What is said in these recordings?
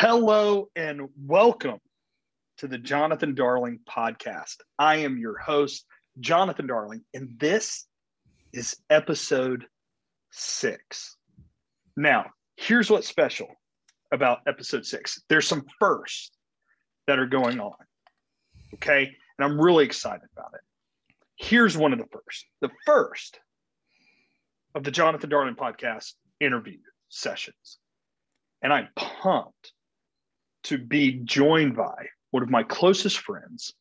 Hello and welcome to the Jonathan Darling podcast. I am your host, Jonathan Darling, and this is episode six. Now, here's what's special about episode six there's some firsts that are going on. Okay. And I'm really excited about it. Here's one of the first the first of the Jonathan Darling podcast interview sessions. And I'm pumped to be joined by one of my closest friends,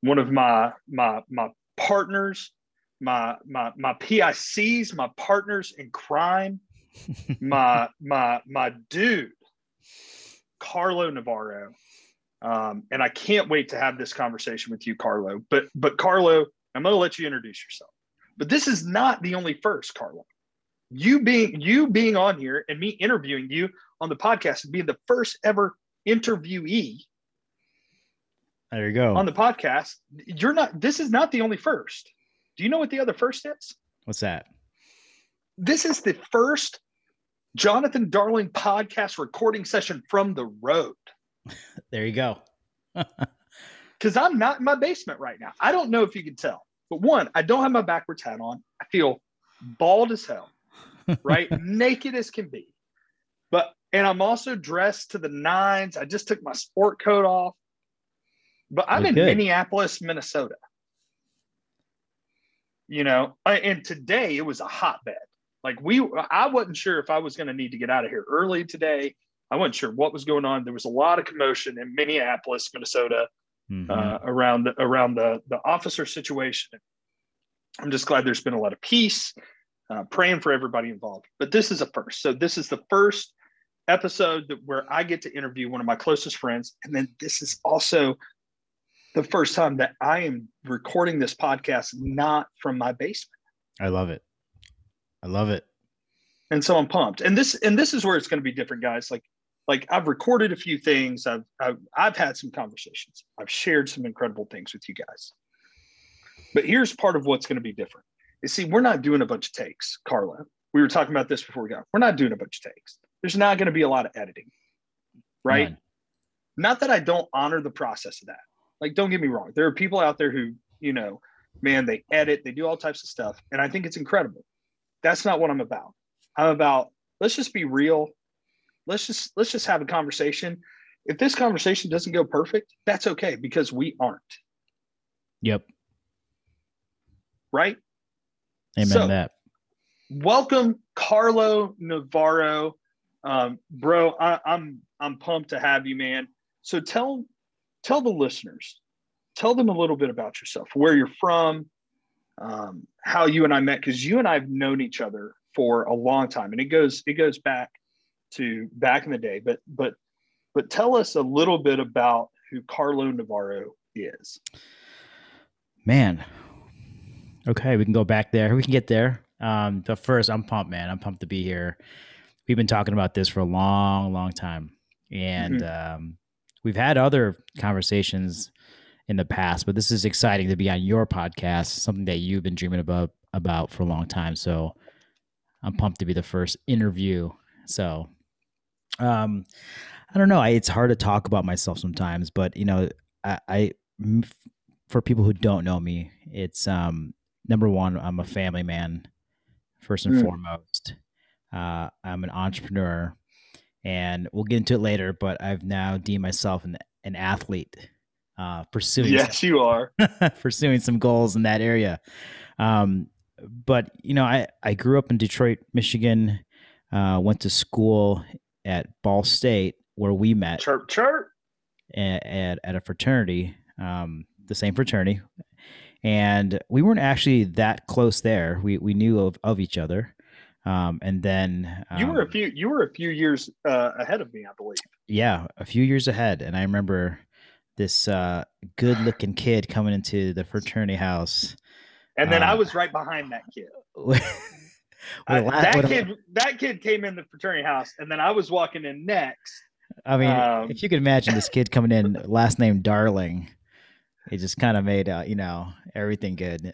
one of my my my partners, my my my PICs, my partners in crime, my my my dude, Carlo Navarro. Um, and I can't wait to have this conversation with you, Carlo. But but Carlo, I'm going to let you introduce yourself. But this is not the only first, Carlo. You being you being on here and me interviewing you on the podcast and being the first ever interviewee there you go on the podcast. You're not. This is not the only first. Do you know what the other first is? What's that? This is the first Jonathan Darling podcast recording session from the road. there you go. Because I'm not in my basement right now. I don't know if you can tell, but one, I don't have my backwards hat on. I feel bald as hell, right? Naked as can be. But, and I'm also dressed to the nines. I just took my sport coat off, but I'm in good. Minneapolis, Minnesota. You know, and today it was a hotbed. Like we, I wasn't sure if I was going to need to get out of here early today. I wasn't sure what was going on. There was a lot of commotion in Minneapolis, Minnesota, mm-hmm. uh, around the around the the officer situation. I'm just glad there's been a lot of peace. Uh, praying for everybody involved. But this is a first. So this is the first episode that, where I get to interview one of my closest friends, and then this is also the first time that I am recording this podcast not from my basement. I love it. I love it. And so I'm pumped. And this and this is where it's going to be different, guys. Like like I've recorded a few things. I've, I've I've had some conversations. I've shared some incredible things with you guys. But here's part of what's going to be different. You see, we're not doing a bunch of takes, Carlo. We were talking about this before we got. We're not doing a bunch of takes. There's not going to be a lot of editing, right? None. Not that I don't honor the process of that. Like, don't get me wrong. There are people out there who, you know, man, they edit, they do all types of stuff, and I think it's incredible. That's not what I'm about. I'm about let's just be real. Let's just let's just have a conversation. If this conversation doesn't go perfect, that's okay because we aren't. Yep. Right? Amen so, that. Welcome, Carlo Navarro. Um, bro, I, I'm I'm pumped to have you, man. So tell tell the listeners, tell them a little bit about yourself, where you're from, um, how you and I met, because you and I have known each other for a long time, and it goes it goes back to back in the day. But but but tell us a little bit about who Carlo Navarro is. Man, okay, we can go back there. We can get there. Um, but first, I'm pumped, man. I'm pumped to be here. We've been talking about this for a long, long time, and mm-hmm. um, we've had other conversations in the past, but this is exciting to be on your podcast, something that you've been dreaming about about for a long time. So I'm pumped to be the first interview. So um I don't know, I, it's hard to talk about myself sometimes, but you know, I, I for people who don't know me, it's um number one, I'm a family man first and mm. foremost. Uh, I'm an entrepreneur, and we'll get into it later. But I've now deemed myself an an athlete uh, pursuing. Yes, some, you are pursuing some goals in that area. Um, but you know, I I grew up in Detroit, Michigan. Uh, went to school at Ball State where we met. Chirp chirp. At at, at a fraternity, um, the same fraternity, and we weren't actually that close there. We we knew of of each other. Um, and then um, you were a um, few you were a few years uh, ahead of me, I believe. Yeah, a few years ahead, and I remember this uh, good looking kid coming into the fraternity house. And then uh, I was right behind that kid. I, that kid that kid came in the fraternity house, and then I was walking in next. I mean, um, if you could imagine this kid coming in, last name Darling, it just kind of made uh, you know everything good.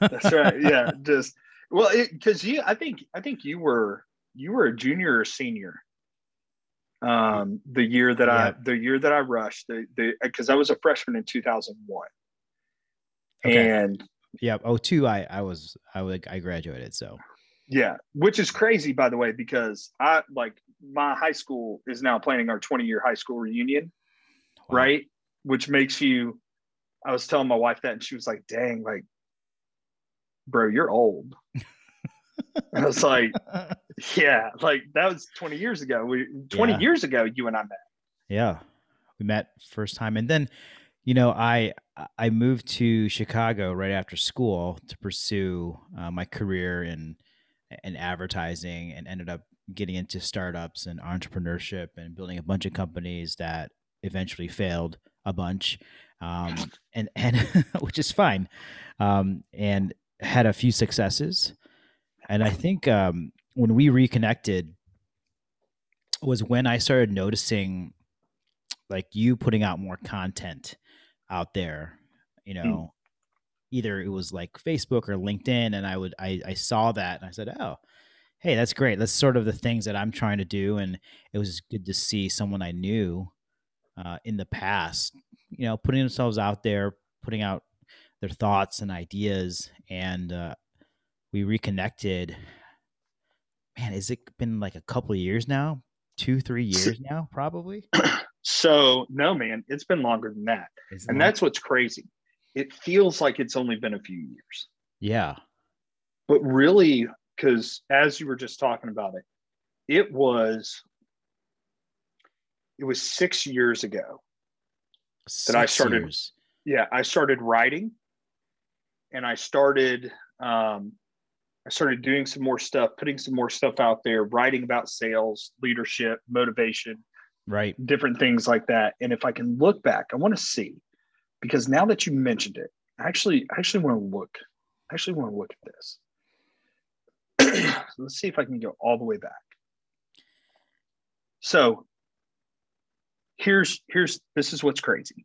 that's right. Yeah, just well, because you, I think, I think you were you were a junior or senior Um, the year that I the year that I rushed the the because I was a freshman in 2001. Okay. And yeah, oh two I I was I would I graduated so yeah, which is crazy by the way because I like my high school is now planning our 20 year high school reunion, wow. right? Which makes you I was telling my wife that and she was like, "Dang, like bro, you're old." I was like, yeah, like that was 20 years ago. We 20 yeah. years ago, you and I met. Yeah. We met first time. And then, you know, I I moved to Chicago right after school to pursue uh, my career in in advertising and ended up getting into startups and entrepreneurship and building a bunch of companies that eventually failed a bunch um, and and which is fine um, and had a few successes and I think um, when we reconnected was when I started noticing like you putting out more content out there, you hmm. know, mm. either it was like Facebook or LinkedIn. And I would, I, I saw that and I said, oh, hey, that's great. That's sort of the things that I'm trying to do. And it was good to see someone I knew uh, in the past, you know, putting themselves out there, putting out their thoughts and ideas. And uh, we reconnected. Man, has it been like a couple of years now? Two, three years now, probably. So no, man, it's been longer than that, Isn't and that's what's crazy. It feels like it's only been a few years. Yeah, but really, because as you were just talking about it, it was it was six years ago six that I started. Years. Yeah, I started writing, and I started um, I started doing some more stuff, putting some more stuff out there, writing about sales, leadership, motivation, right? Different things like that. And if I can look back, I want to see because now that you mentioned it, I actually, I actually want to look. I actually want to look at this. so let's see if I can go all the way back. So here's here's this is what's crazy.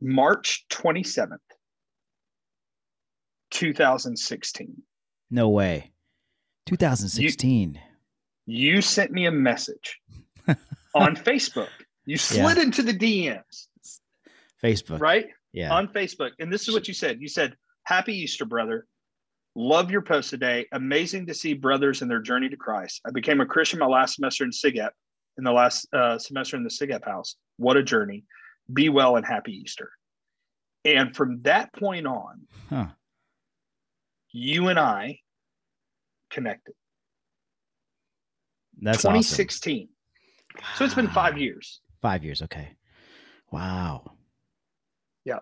March 27th, 2016. No way. 2016. You, you sent me a message on Facebook. You slid yeah. into the DMs. Facebook. Right? Yeah. On Facebook. And this is what you said. You said, Happy Easter, brother. Love your post today. Amazing to see brothers in their journey to Christ. I became a Christian my last semester in SIGEP, in the last uh, semester in the SIGEP house. What a journey. Be well and happy Easter. And from that point on, huh you and I connected. That's 2016. Awesome. So it's been five years. Five years. Okay. Wow. Yeah.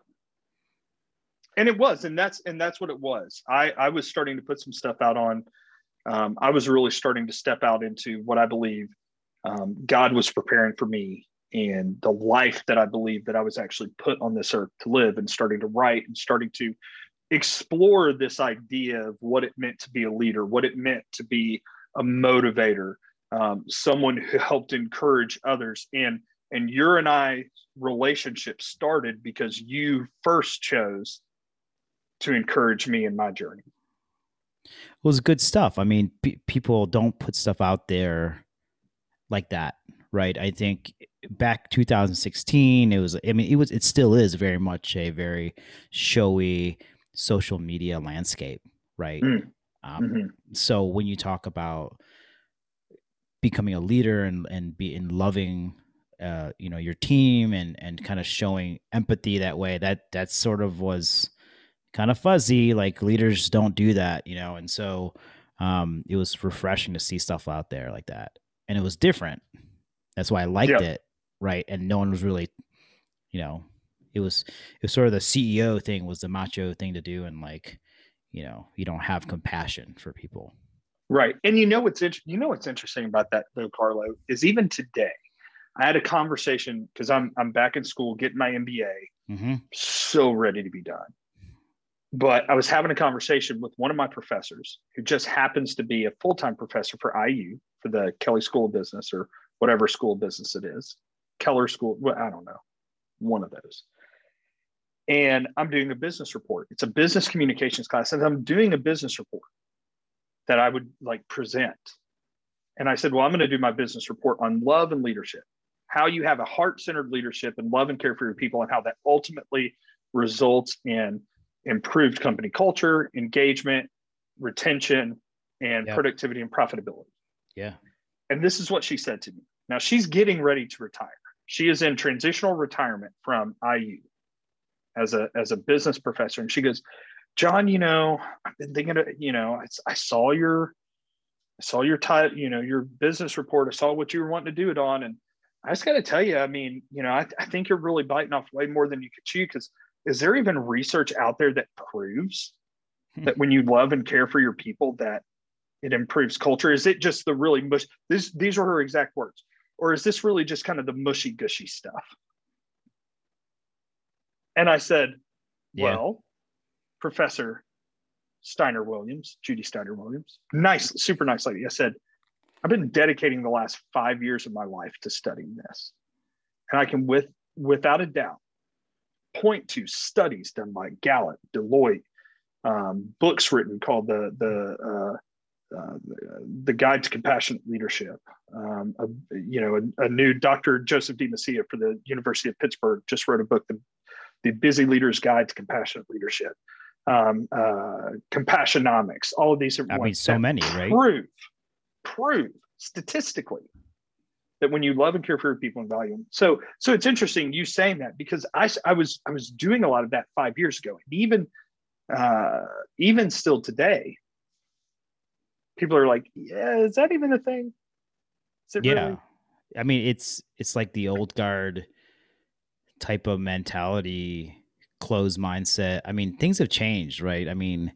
And it was, and that's and that's what it was. I I was starting to put some stuff out on. Um, I was really starting to step out into what I believe um, God was preparing for me and the life that I believe that I was actually put on this earth to live, and starting to write and starting to explore this idea of what it meant to be a leader, what it meant to be a motivator, um, someone who helped encourage others. And and your and I relationship started because you first chose to encourage me in my journey. It was good stuff. I mean, p- people don't put stuff out there like that, right? I think back 2016, it was. I mean, it was. It still is very much a very showy social media landscape, right? Mm. Um, mm-hmm. So when you talk about becoming a leader and and be in loving, uh, you know, your team and and kind of showing empathy that way, that that sort of was kind of fuzzy. Like leaders don't do that, you know, and so um, it was refreshing to see stuff out there like that, and it was different. That's why I liked yep. it, right? And no one was really, you know, it was it was sort of the CEO thing was the macho thing to do, and like you know you don't have compassion for people. Right, and you know what's in, you know what's interesting about that though, Carlo, is even today, I had a conversation because I'm I'm back in school getting my MBA, mm-hmm. so ready to be done. But I was having a conversation with one of my professors who just happens to be a full time professor for IU for the Kelley School of Business or whatever school of business it is, Keller School. Well, I don't know, one of those and I'm doing a business report. It's a business communications class, and I'm doing a business report that I would like present. And I said, Well, I'm going to do my business report on love and leadership, how you have a heart centered leadership and love and care for your people, and how that ultimately results in improved company culture, engagement, retention, and yep. productivity and profitability. Yeah. And this is what she said to me. Now she's getting ready to retire. She is in transitional retirement from IU as a as a business professor, and she goes, "John, you know, I've been thinking, of, you know, I, I saw your, I saw your type, you know, your business report. I saw what you were wanting to do it on, and I just got to tell you, I mean, you know, I, I think you're really biting off way more than you could chew. Because is there even research out there that proves hmm. that when you love and care for your people, that it improves culture? Is it just the really mush? This, these are her exact words or is this really just kind of the mushy gushy stuff? And I said, yeah. well, Professor Steiner Williams, Judy Steiner Williams, nice, super nice lady. I said, I've been dedicating the last five years of my life to studying this. And I can, with without a doubt, point to studies done by Gallup, Deloitte, um, books written called the the uh, uh, the Guide to Compassionate Leadership. Um, a, you know, a, a, new Dr. Joseph DiMasia for the University of Pittsburgh just wrote a book, the, the Busy Leader's Guide to Compassionate Leadership. Um, uh, Compassionomics, all of these are I mean, so many, right? Prove, prove statistically that when you love and care for your people and value them. So, so it's interesting you saying that because I, I was, I was doing a lot of that five years ago, and even, uh, even still today, people are like, yeah, is that even a thing? yeah. Really? I mean, it's it's like the old guard type of mentality, closed mindset. I mean, things have changed, right? I mean,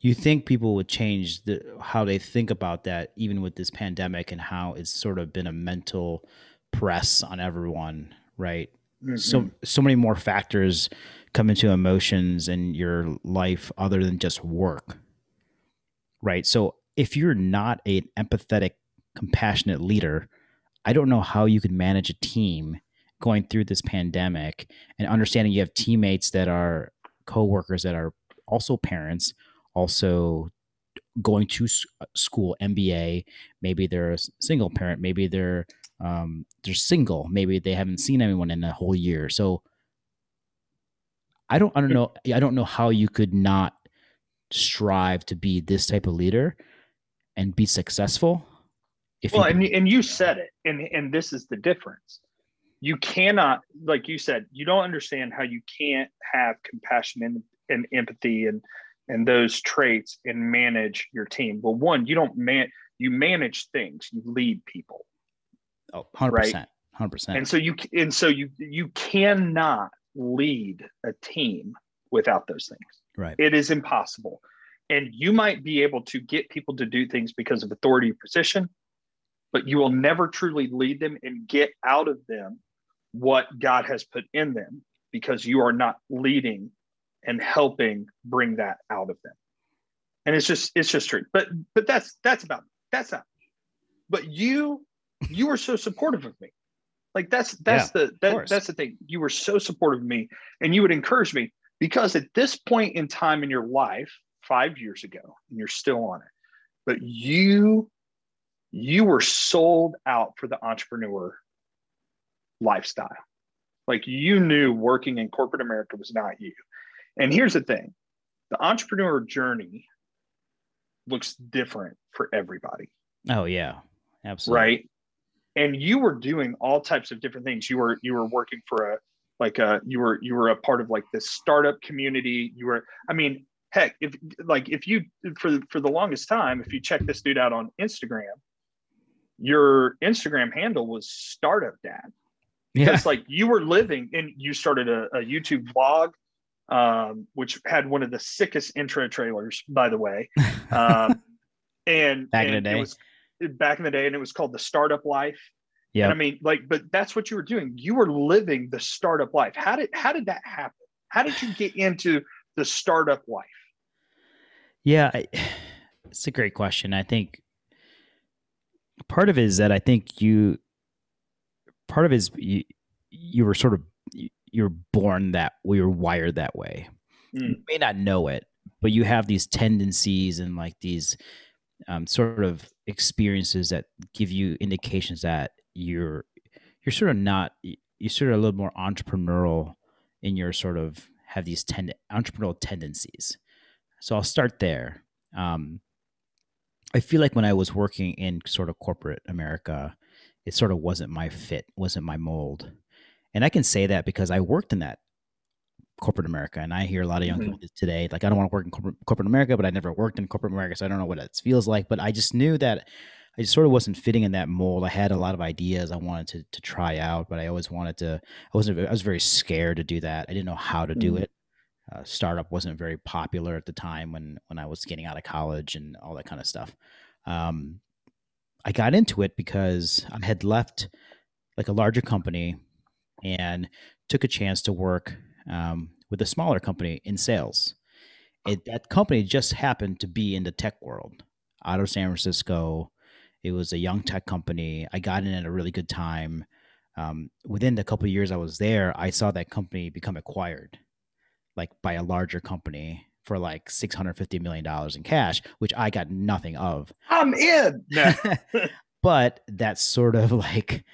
you think people would change the how they think about that, even with this pandemic and how it's sort of been a mental press on everyone, right? Mm-hmm. So so many more factors come into emotions in your life other than just work, right? So if you're not an empathetic, compassionate leader, I don't know how you could manage a team going through this pandemic and understanding you have teammates that are coworkers that are also parents, also going to school, MBA. Maybe they're a single parent. Maybe they're um, they're single. Maybe they haven't seen anyone in a whole year. So I don't I don't know I don't know how you could not strive to be this type of leader and be successful. If well, you- and, and you said it, and, and this is the difference. You cannot, like you said, you don't understand how you can't have compassion and, and empathy and and those traits and manage your team. Well, one, you don't man you manage things, you lead people. Oh, 100%. Right? 100%. And so you and so you you cannot lead a team without those things. Right. It is impossible. And you might be able to get people to do things because of authority position, but you will never truly lead them and get out of them what God has put in them because you are not leading and helping bring that out of them. And it's just it's just true. But but that's that's about that's not. But you you were so supportive of me. Like that's that's yeah, the that, that's the thing. You were so supportive of me and you would encourage me because at this point in time in your life, five years ago and you're still on it but you you were sold out for the entrepreneur lifestyle. Like you knew working in corporate america was not you. And here's the thing the entrepreneur journey looks different for everybody. Oh yeah. Absolutely. Right? And you were doing all types of different things. You were you were working for a like a you were you were a part of like this startup community. You were i mean heck if like if you for for the longest time if you check this dude out on instagram your instagram handle was startup dad yeah. it's like you were living and you started a, a youtube vlog um, which had one of the sickest intro trailers by the way. Um, and back and in the day it was back in the day and it was called the startup life. Yeah i mean like but that's what you were doing. You were living the startup life. How did how did that happen? How did you get into the startup life? Yeah, I, it's a great question. I think part of it is that I think you, part of it is you, you were sort of, you're born that, we were wired that way. Mm. You may not know it, but you have these tendencies and like these um, sort of experiences that give you indications that you're you're sort of not you're sort of a little more entrepreneurial in your sort of have these tend entrepreneurial tendencies. So I'll start there. Um, I feel like when I was working in sort of corporate America, it sort of wasn't my fit, wasn't my mold. And I can say that because I worked in that corporate America. And I hear a lot of young mm-hmm. people today, like, I don't want to work in corporate, corporate America, but I never worked in corporate America. So I don't know what it feels like. But I just knew that I just sort of wasn't fitting in that mold. I had a lot of ideas I wanted to, to try out, but I always wanted to, I wasn't, I was very scared to do that. I didn't know how to do mm-hmm. it. Uh, startup wasn't very popular at the time when, when I was getting out of college and all that kind of stuff. Um, I got into it because I had left like a larger company and took a chance to work um, with a smaller company in sales. It, that company just happened to be in the tech world out of San Francisco. It was a young tech company. I got in at a really good time. Um, within the couple years I was there, I saw that company become acquired, like by a larger company for like six hundred fifty million dollars in cash, which I got nothing of. I'm in. but that's sort of like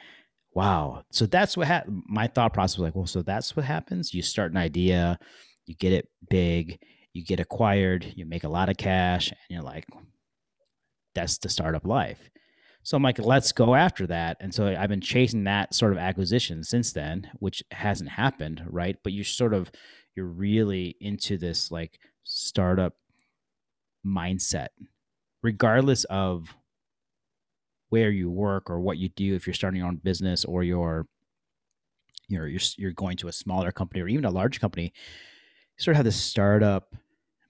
wow. So that's what ha- my thought process was like. Well, so that's what happens. You start an idea, you get it big, you get acquired, you make a lot of cash, and you're like, that's the startup life. So I'm like, let's go after that. And so I've been chasing that sort of acquisition since then, which hasn't happened, right? But you're sort of you're really into this like startup mindset, regardless of where you work or what you do if you're starting your own business or you're you know you're you're going to a smaller company or even a large company you sort of have this startup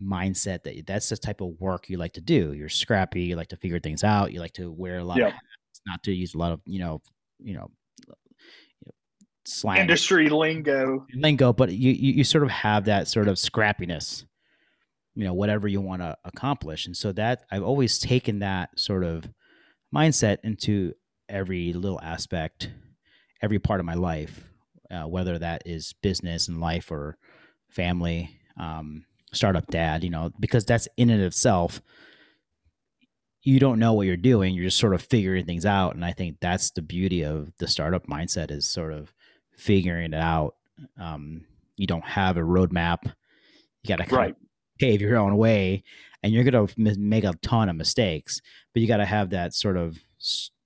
mindset that that's the type of work you like to do. You're scrappy you like to figure things out you like to wear a lot of hats not to use a lot of you know you know, you know slang. Industry lingo. Lingo but you, you you sort of have that sort of scrappiness you know whatever you want to accomplish and so that i've always taken that sort of mindset into every little aspect, every part of my life, uh, whether that is business and life or family, um, startup dad, you know, because that's in and of itself. You don't know what you're doing. You're just sort of figuring things out. And I think that's the beauty of the startup mindset is sort of figuring it out. Um, you don't have a roadmap. You got to right. Pave your own way and you're going to make a ton of mistakes but you got to have that sort of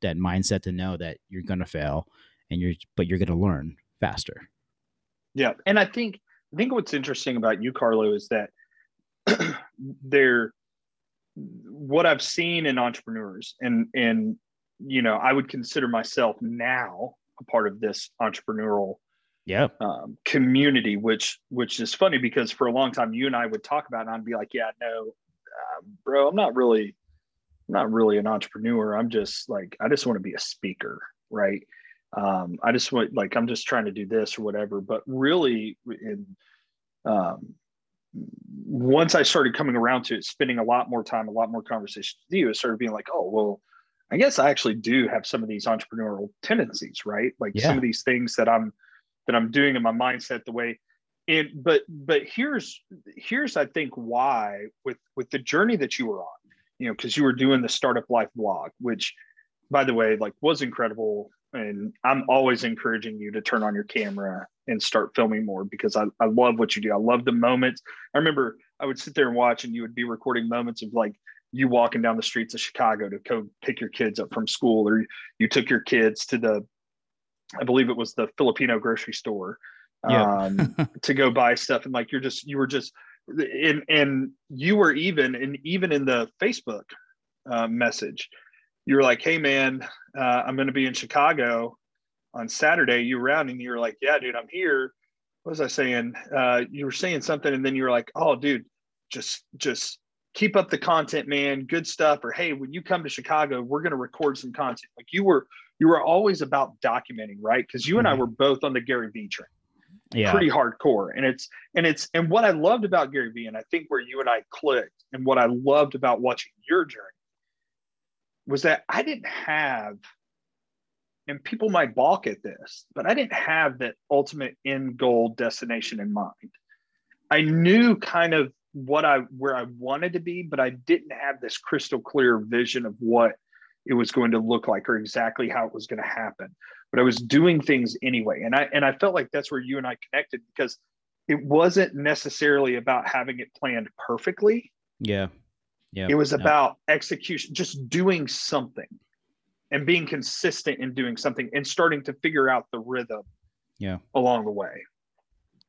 that mindset to know that you're going to fail and you're but you're going to learn faster. Yeah and i think i think what's interesting about you carlo is that they're what i've seen in entrepreneurs and and you know i would consider myself now a part of this entrepreneurial yeah um, community which which is funny because for a long time you and i would talk about it and i'd be like yeah no uh, bro, I'm not really, I'm not really an entrepreneur. I'm just like, I just want to be a speaker, right? Um, I just want, like, I'm just trying to do this or whatever. But really, in um, once I started coming around to it, spending a lot more time, a lot more conversations with you, it started being like, oh, well, I guess I actually do have some of these entrepreneurial tendencies, right? Like yeah. some of these things that I'm that I'm doing in my mindset, the way and but but here's here's i think why with with the journey that you were on you know because you were doing the startup life blog which by the way like was incredible. And i'm always encouraging you to turn on your camera and start filming more because i, I love what you do. I love the moments. I remember i would sit there and watch and you would be recording moments of like you walking down the streets of chicago to go pick your kids up from school or you took your kids to the i believe it was the filipino grocery store um, to go buy stuff. And like, you're just, you were just, and, and you were even, and even in the Facebook uh, message, you were like, Hey man, uh, I'm going to be in Chicago on Saturday. You were around and you were like, yeah, dude, I'm here. What was I saying? Uh, you were saying something and then you were like, oh dude, just, just keep up the content, man. Good stuff. Or, Hey, when you come to Chicago, we're going to record some content. Like you were, you were always about documenting, right? Cause you and I mm-hmm. were both on the Gary Vee train yeah. pretty hardcore. And it's and it's and what I loved about Gary Vee, and I think where you and I clicked, and what I loved about watching your journey was that I didn't have, and people might balk at this, but I didn't have that ultimate end goal destination in mind. I knew kind of what I where I wanted to be, but I didn't have this crystal clear vision of what it was going to look like or exactly how it was going to happen. But i was doing things anyway and i and i felt like that's where you and i connected because it wasn't necessarily about having it planned perfectly. Yeah. Yeah. It was about execution just doing something and being consistent in doing something and starting to figure out the rhythm yeah. along the way.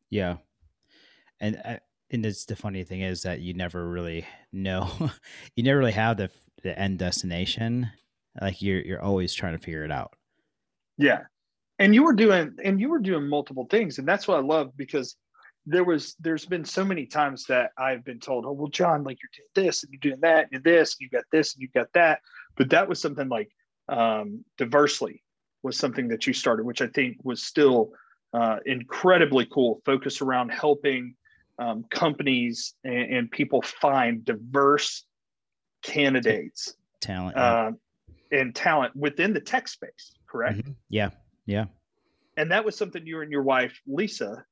Yeah. And uh, and it's the funny thing is that you never really know you never really have the the end destination like you're you're always trying to figure it out. Yeah. And you were doing and you were doing multiple things and that's what i love because there was there's been so many times that i've been told oh well john like you're doing this and you're doing that and this and you got this and you got that. But that was something like um diversely was something that you started which i think was still uh, incredibly cool focus around helping um, companies and, and, people find diverse candidates talent yeah. uh, and talent within the tech space correct mm-hmm. yeah yeah and that was something you and your wife lisa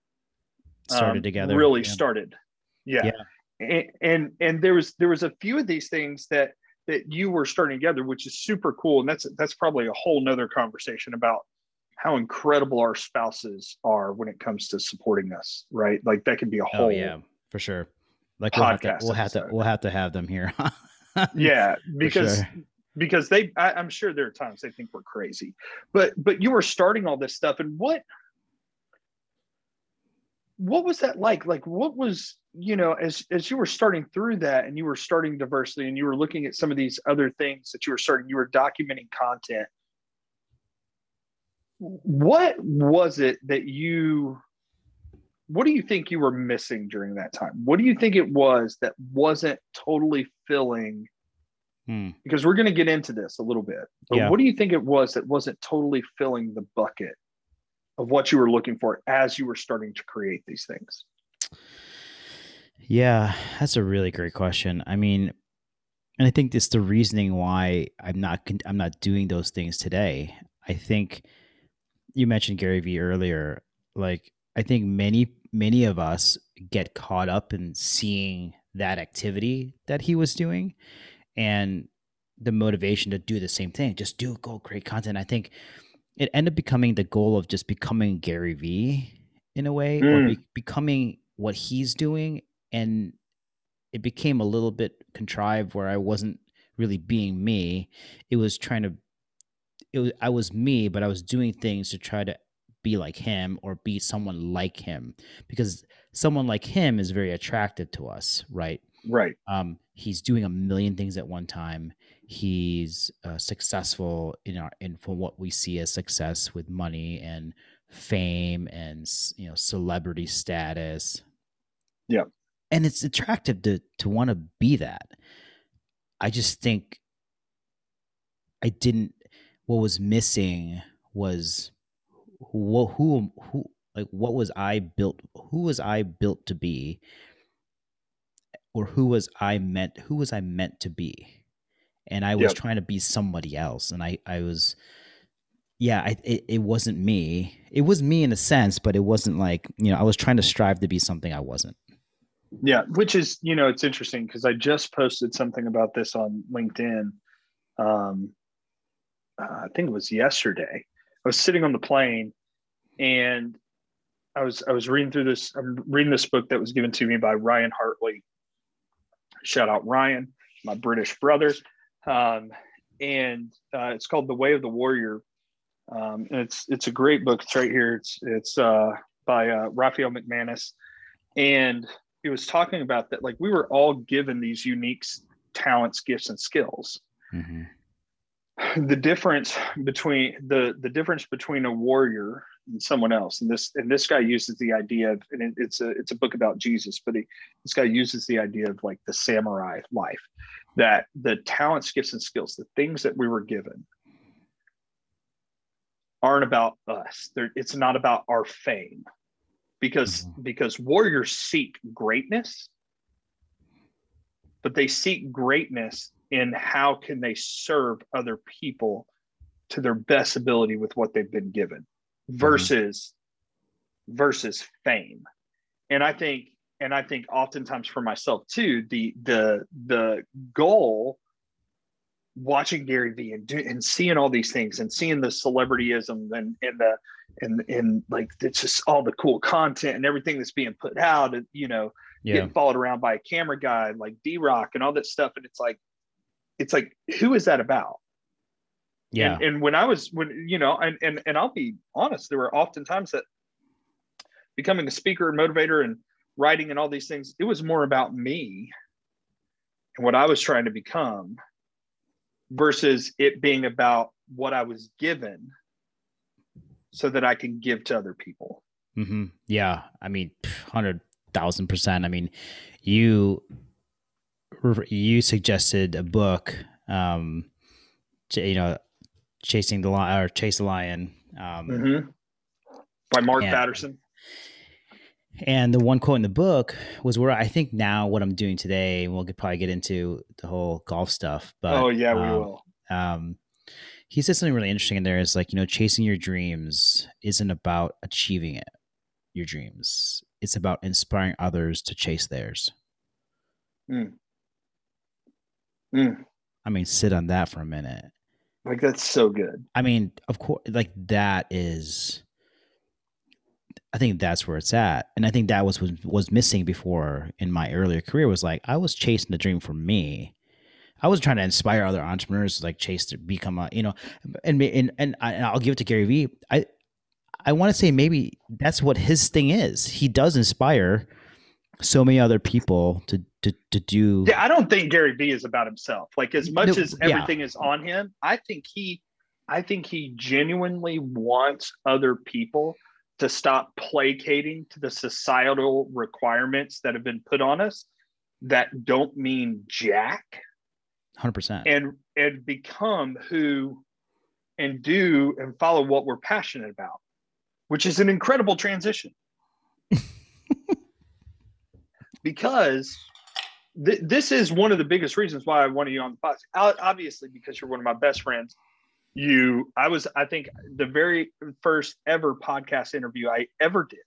started um, together really yeah. started yeah, yeah. And, and and there was there was a few of these things that that you were starting together which is super cool and that's that's probably a whole nother conversation about how incredible our spouses are when it comes to supporting us right? Like that can be a oh, whole oh, yeah for sure. Like we'll have to we'll have to, we'll have to have them here. Yeah because sure. because they I, i'm sure there are times they think we're crazy but but you were starting all this stuff and what what was that like? Like what was you know as as you were starting through that and you were starting diversely and you were looking at some of these other things that you were starting you were documenting content what was it that you what do you think you were missing during that time what do you think it was that wasn't totally filling hmm. because we're going to get into this a little bit but yeah. what do you think it was that wasn't totally filling the bucket of what you were looking for as you were starting to create these things? Yeah, that's a really great question. I mean, and I think it's the reasoning why I'm not I'm not doing those things today. I think you mentioned Gary Vee earlier. Like I think many many of us get caught up in seeing that activity that he was doing and the motivation to do the same thing. Just do go create content. I think it ended up becoming the goal of just becoming Gary Vee in a way, mm. or be- becoming what he's doing, and it became a little bit contrived where I wasn't really being me. It was trying to, it was I was me, but I was doing things to try to be like him or be someone like him because someone like him is very attractive to us, right? Right. Um, he's doing a million things at one time he's uh, successful in our in from what we see as success with money and fame and you know celebrity status yeah and it's attractive to to want to be that i just think i didn't what was missing was who who who like what was i built who was i built to be or who was i meant who was i meant to be and I was yep. trying to be somebody else, and I I was, yeah, I it, it wasn't me. It was me in a sense, but it wasn't like you know I was trying to strive to be something I wasn't. Yeah, which is you know it's interesting because I just posted something about this on LinkedIn. Um, uh, I think it was yesterday. I was sitting on the plane, and I was I was reading through this. I'm reading this book that was given to me by Ryan Hartley. Shout out Ryan, my British brother um, and uh, it's called The Way of the Warrior. Um, and it's it's a great book. It's right here. It's it's uh, by uh, Raphael McManus, and he was talking about that. Like we were all given these unique talents, gifts, and skills. Mm-hmm. The difference between the the difference between a warrior and someone else, and this and this guy uses the idea of, and it, it's a it's a book about Jesus, but he, this guy uses the idea of like the samurai life that the talents, gifts, and skills, the things that we were given, aren't about us. They're, it's not about our fame, because mm-hmm. because warriors seek greatness, but they seek greatness in how can they serve other people to their best ability with what they've been given, mm-hmm. versus mm-hmm. versus fame. And I think and I think oftentimes for myself too, the the the goal watching Gary Vee and do, and seeing all these things and seeing the celebrityism and and the and and like it's just all the cool content and everything that's being put out and you know Yeah. getting followed around by a camera guy like D Rock and all that stuff and it's like it's like who is that about? Yeah. And, and when I was when you know and and and I'll be honest, there were often times that becoming a speaker and motivator and writing and all these things, it was more about me and what I was trying to become versus it being about what I was given so that I can give to other people. mm-hmm. Yeah, I mean, hundred thousand percent. I mean, you you suggested a book, um, ch- you know, chasing the lion or chase the lion. Um, Mhm. By Mark. Batterson. And the one quote in the book was where I think now what I'm doing today, and we'll probably get into the whole golf stuff. But oh yeah, we um, will. um, he said something really interesting in there is like you know chasing your dreams isn't about achieving it your dreams it's about inspiring others to chase theirs Mm. Mm. i mean sit on that for a minute Like that's so good. i mean of course like that is i think that's where it's at and i think that was was, was missing before in my earlier career was like i was chasing the dream for me I was trying to inspire other entrepreneurs to like chase to become a, you know, and and and, I, and I'll give it to Gary Vee. I I want to say maybe that's what his thing is. He does inspire so many other people to to to do. Yeah, I don't think Gary Vee is about himself. Like as much No, as yeah. everything is on him, I think he I think he genuinely wants other people to stop placating to the societal requirements that have been put on us that don't mean jack Hundred percent. and and become who and do and follow what we're passionate about, which is an incredible transition. because th- this is one of the biggest reasons why I wanted you on the podcast. Obviously, because you're one of my best friends. You, I was, I think, the very first ever podcast interview I ever did.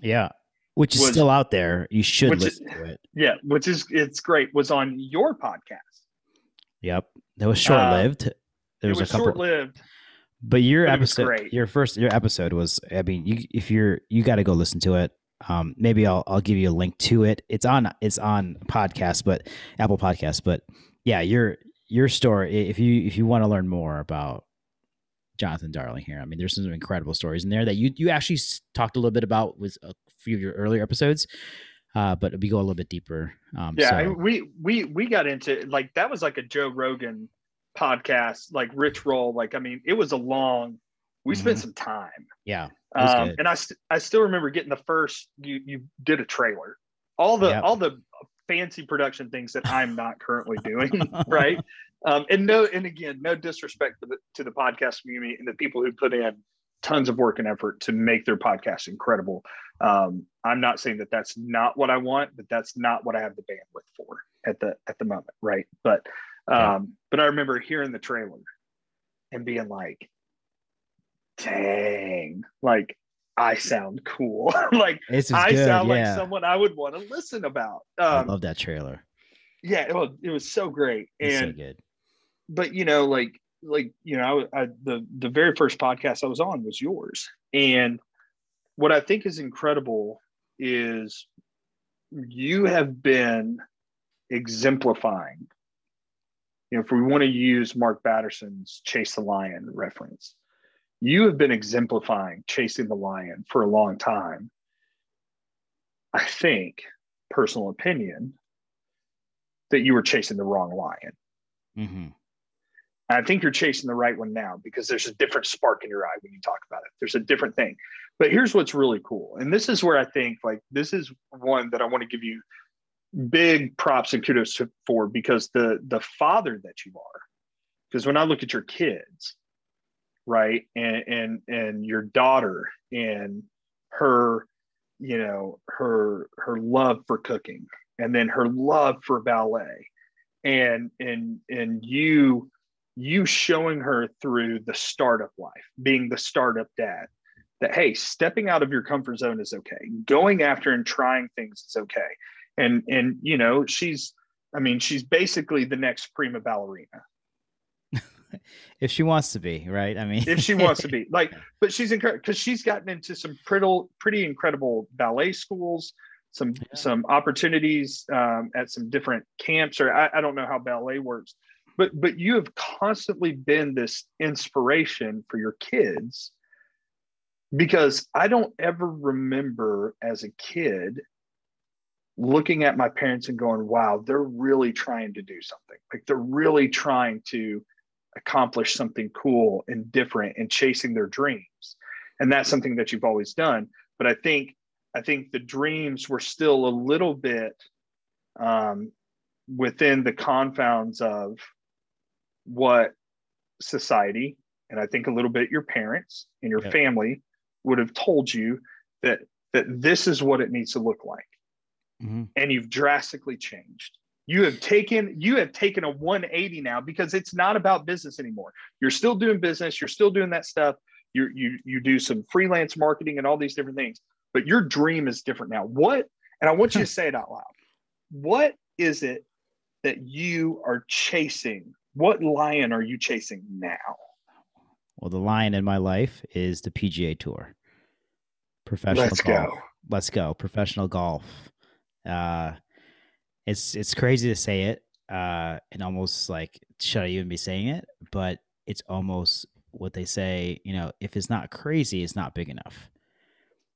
Yeah, which is Was- still out there. You should which is- listen to it. Yeah, which is it's great. Was on your podcast. Yep, that was short lived. there was, Uh, it was a couple, short lived. but your but episode, great. your first, your episode was. I mean, you if you're you got to go listen to it. Um, maybe I'll I'll give you a link to it. It's on it's on podcast, but Apple Podcast. But yeah, your your story. If you if you want to learn more about Jonathan Darling here, I mean, there's some incredible stories in there that you you actually talked a little bit about with a few of your earlier episodes. Uh, but we go a little bit deeper. Um, Yeah, so- I- we we we got into like that was like a Joe Rogan podcast, like Rich Roll. Like I mean, it was a long. We spent Mhm. some time, yeah, um, and I st- I still remember getting the first. You you did a trailer, all the Yep. all the fancy production things that I'm not currently doing, right? Um, and no, and again, no disrespect to the to the podcast community and the people who put in tons of work and effort to make their podcast incredible. Um, I'm not saying that that's not what I want, but that's not what I have the bandwidth for at the at the moment, right? But um, Yeah. but I remember hearing the trailer and being like, "Dang, like I sound cool, like I good. sound like someone I would want to listen about." I Um, love that trailer. yeah, it was, it was so great, It's so and good. but you know like like you know I, I the the very first podcast i was on was yours and what i think is incredible is you have been exemplifying you know if we want to use mark batterson's chase the lion reference you have been exemplifying chasing the lion for a long time i think personal opinion that you were chasing the wrong lion hmm and I think you're chasing the right one now because there's a different spark in your eye when you talk about it. There's a different thing. But here's what's really cool. And this is where I think like this is one that I want to give you big props and kudos to, for because the the father that you are. Because when I look at your kids, right, and and and your daughter and her, you know, her her love for cooking and then her love for ballet and and and you you showing her through the startup life, being the startup dad, that hey, stepping out of your comfort zone is okay. Going after and trying things is okay. And and you know, she's I mean, she's basically the next prima ballerina. If she wants to be, right? I mean, if she wants to be like, but she's incredible because she's gotten into some pretty, pretty incredible ballet schools, some, yeah. some opportunities um, at some different camps, or I, I don't know how ballet works, but, but you have constantly been this inspiration for your kids because I don't ever remember as a kid looking at my parents and going, wow, they're really trying to do something. Like they're really trying to accomplish something cool and different and chasing their dreams. And that's something that you've always done. But I think I think the dreams were still a little bit um, within the confounds of what society and I think a little bit your parents and your yep. family would have told you that that this is what it needs to look like mm-hmm. and you've drastically changed you have taken you have taken a 180 now because it's not about business anymore. You're still doing business you're still doing that stuff. You you you do some freelance marketing and all these different things but your dream is different now. What and i want you to say it out loud. What is it that you are chasing? What lion are you chasing now? Well the lion in my life is the pga tour. Professional let's golf. go let's go. Professional golf. Uh, it's it's crazy to say it, uh, and almost like should I even be saying it? But it's almost what they say. You know, if it's not crazy, it's not big enough.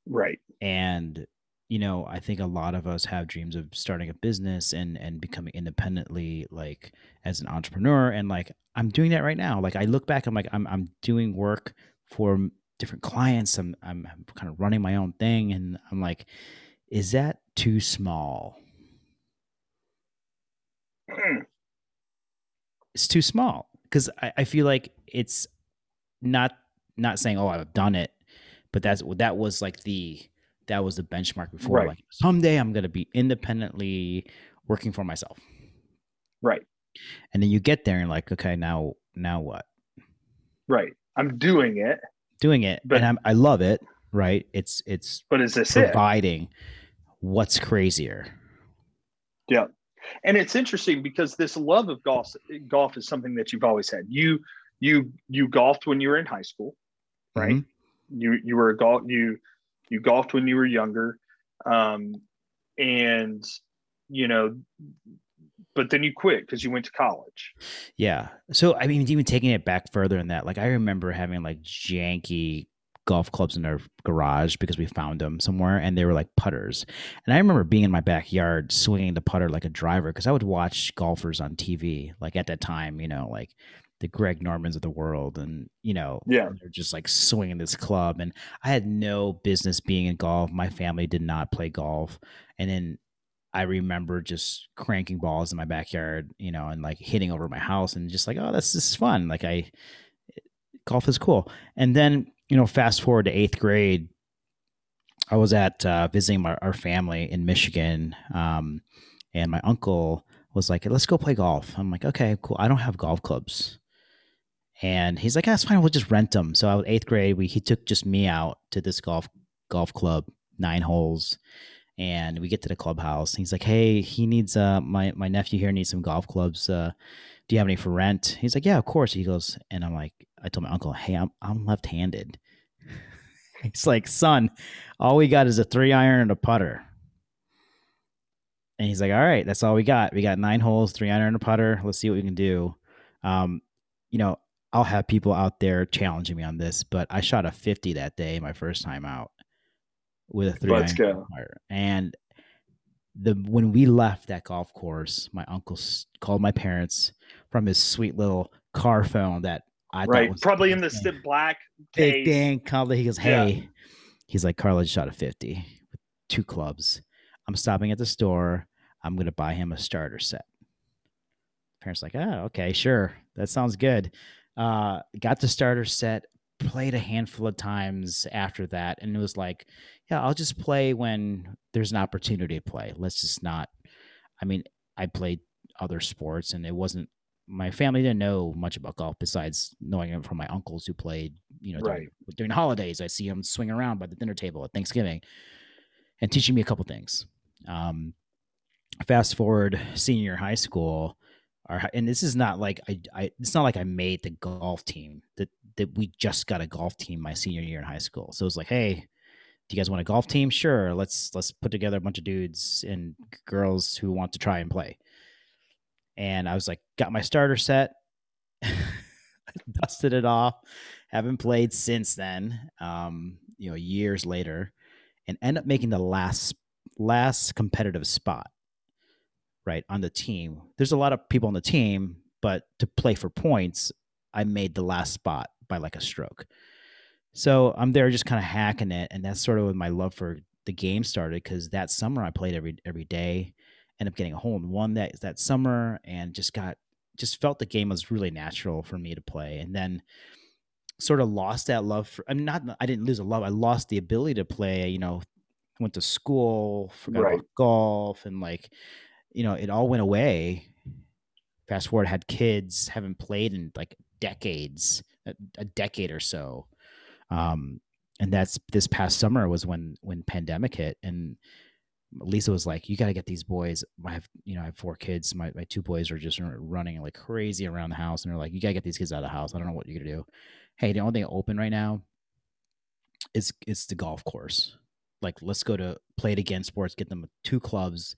Right. And you know, I think a lot of us have dreams of starting a business and and becoming independently, like as an entrepreneur. And like I'm doing that right now. Like I look back, I'm like I'm I'm doing work for different clients. I'm I'm kind of running my own thing, and I'm like, is that too small? Hmm. it's too small because I, I feel like it's not not saying oh I've done it, but that's that was like the that was the benchmark before. Right. Like someday I'm gonna be independently working for myself. Right. And then you get there and like, okay, now now what? Right. I'm doing it. Doing it. But and I'm, I love it. Right. It's it's but is this providing it? what's crazier? Yeah. And it's interesting because this love of golf golf is something that you've always had. You you you golfed when you were in high school, right? Mm-hmm. You you were a golf you you golfed when you were younger. Um and you know but then you quit because you went to college. Yeah. So I mean, even taking it back further than that, like I remember having like janky golf clubs in their garage because we found them somewhere and they were like putters. And I remember being in my backyard swinging the putter like a driver because I would watch golfers on TV. Like at that time, you know, like the Greg Normans of the world, and you know, yeah, they're just like swinging this club. And I had no business being in golf. My family did not play golf, and then I remember just cranking balls in my backyard, you know, and like hitting over my house, and just like, oh, this, this is fun. Like I, eh, golf is cool. And then you know, fast forward to eighth grade, I was at uh, visiting my, our family in Michigan, um, and my uncle was like, "Let's go play golf." I'm like, "Okay, cool. I don't have golf clubs." And he's like, "That's fine. We'll just rent them." So I was eighth grade. We he took just me out to this golf golf club, nine holes, and we get to the clubhouse. He's like, "Hey, he needs uh my my nephew here needs some golf clubs. Uh, do you have any for rent? He's like, yeah, of course. He goes, and I'm like, I told my uncle, hey, I'm, I'm left handed. He's like, son, all we got is a three iron and a putter. And he's like, all right, that's all we got. We got nine holes, three iron and a putter. Let's see what we can do. Um, you know, I'll have people out there challenging me on this, but I shot a 50 that day, my first time out with a three Let's go. Putter. And the when we left that golf course, my uncle called my parents from his sweet little car phone that I right. probably in the thing. black big thing. Called he goes, "Hey," yeah. he's like, "Carlo just shot a fifty with two clubs. I'm stopping at the store. I'm gonna buy him a starter set." Parents like, "Oh, okay, sure, that sounds good." Uh, got the starter set. Played a handful of times after that, and it was like, "Yeah, I'll just play when there's an opportunity to play. Let's just not." I mean, I played other sports, and it wasn't my family didn't know much about golf besides knowing it from my uncles who played, you know, right. during, during holidays. I see them swing around by the dinner table at Thanksgiving and teaching me a couple things. Um, fast forward senior high school, our and this is not like I, I it's not like I made the golf team that that we just got a golf team my senior year in high school. So it was like, hey, do you guys want a golf team? Sure, let's let's put together a bunch of dudes and girls who want to try and play. And I was like, got my starter set, dusted it off, haven't played since then. Um, you know, years later, and end up making the last last competitive spot right on the team. There's a lot of people on the team, but to play for points, I made the last spot by like a stroke. So I'm there just kind of hacking it, and that's sort of when my love for the game started because that summer I played every every day, ended up getting a hole in one that that summer, and just got just felt the game was really natural for me to play, and then sort of lost that love for. I'm not. I didn't lose a love. I lost the ability to play. You know, went to school, forgot Right. about golf, and like, you know, it all went away. Fast forward, had kids, haven't played in like decades, a, a decade or so. Um, and that's this past summer was when when pandemic hit, and Lisa was like, "You got to get these boys." I have, you know, I have four kids. My my two boys are just running like crazy around the house, and they're like, "You got to get these kids out of the house." I don't know what you're gonna do. Hey, the only thing open right now is it's the golf course. Like, let's go to Play It Again Sports, get them two clubs.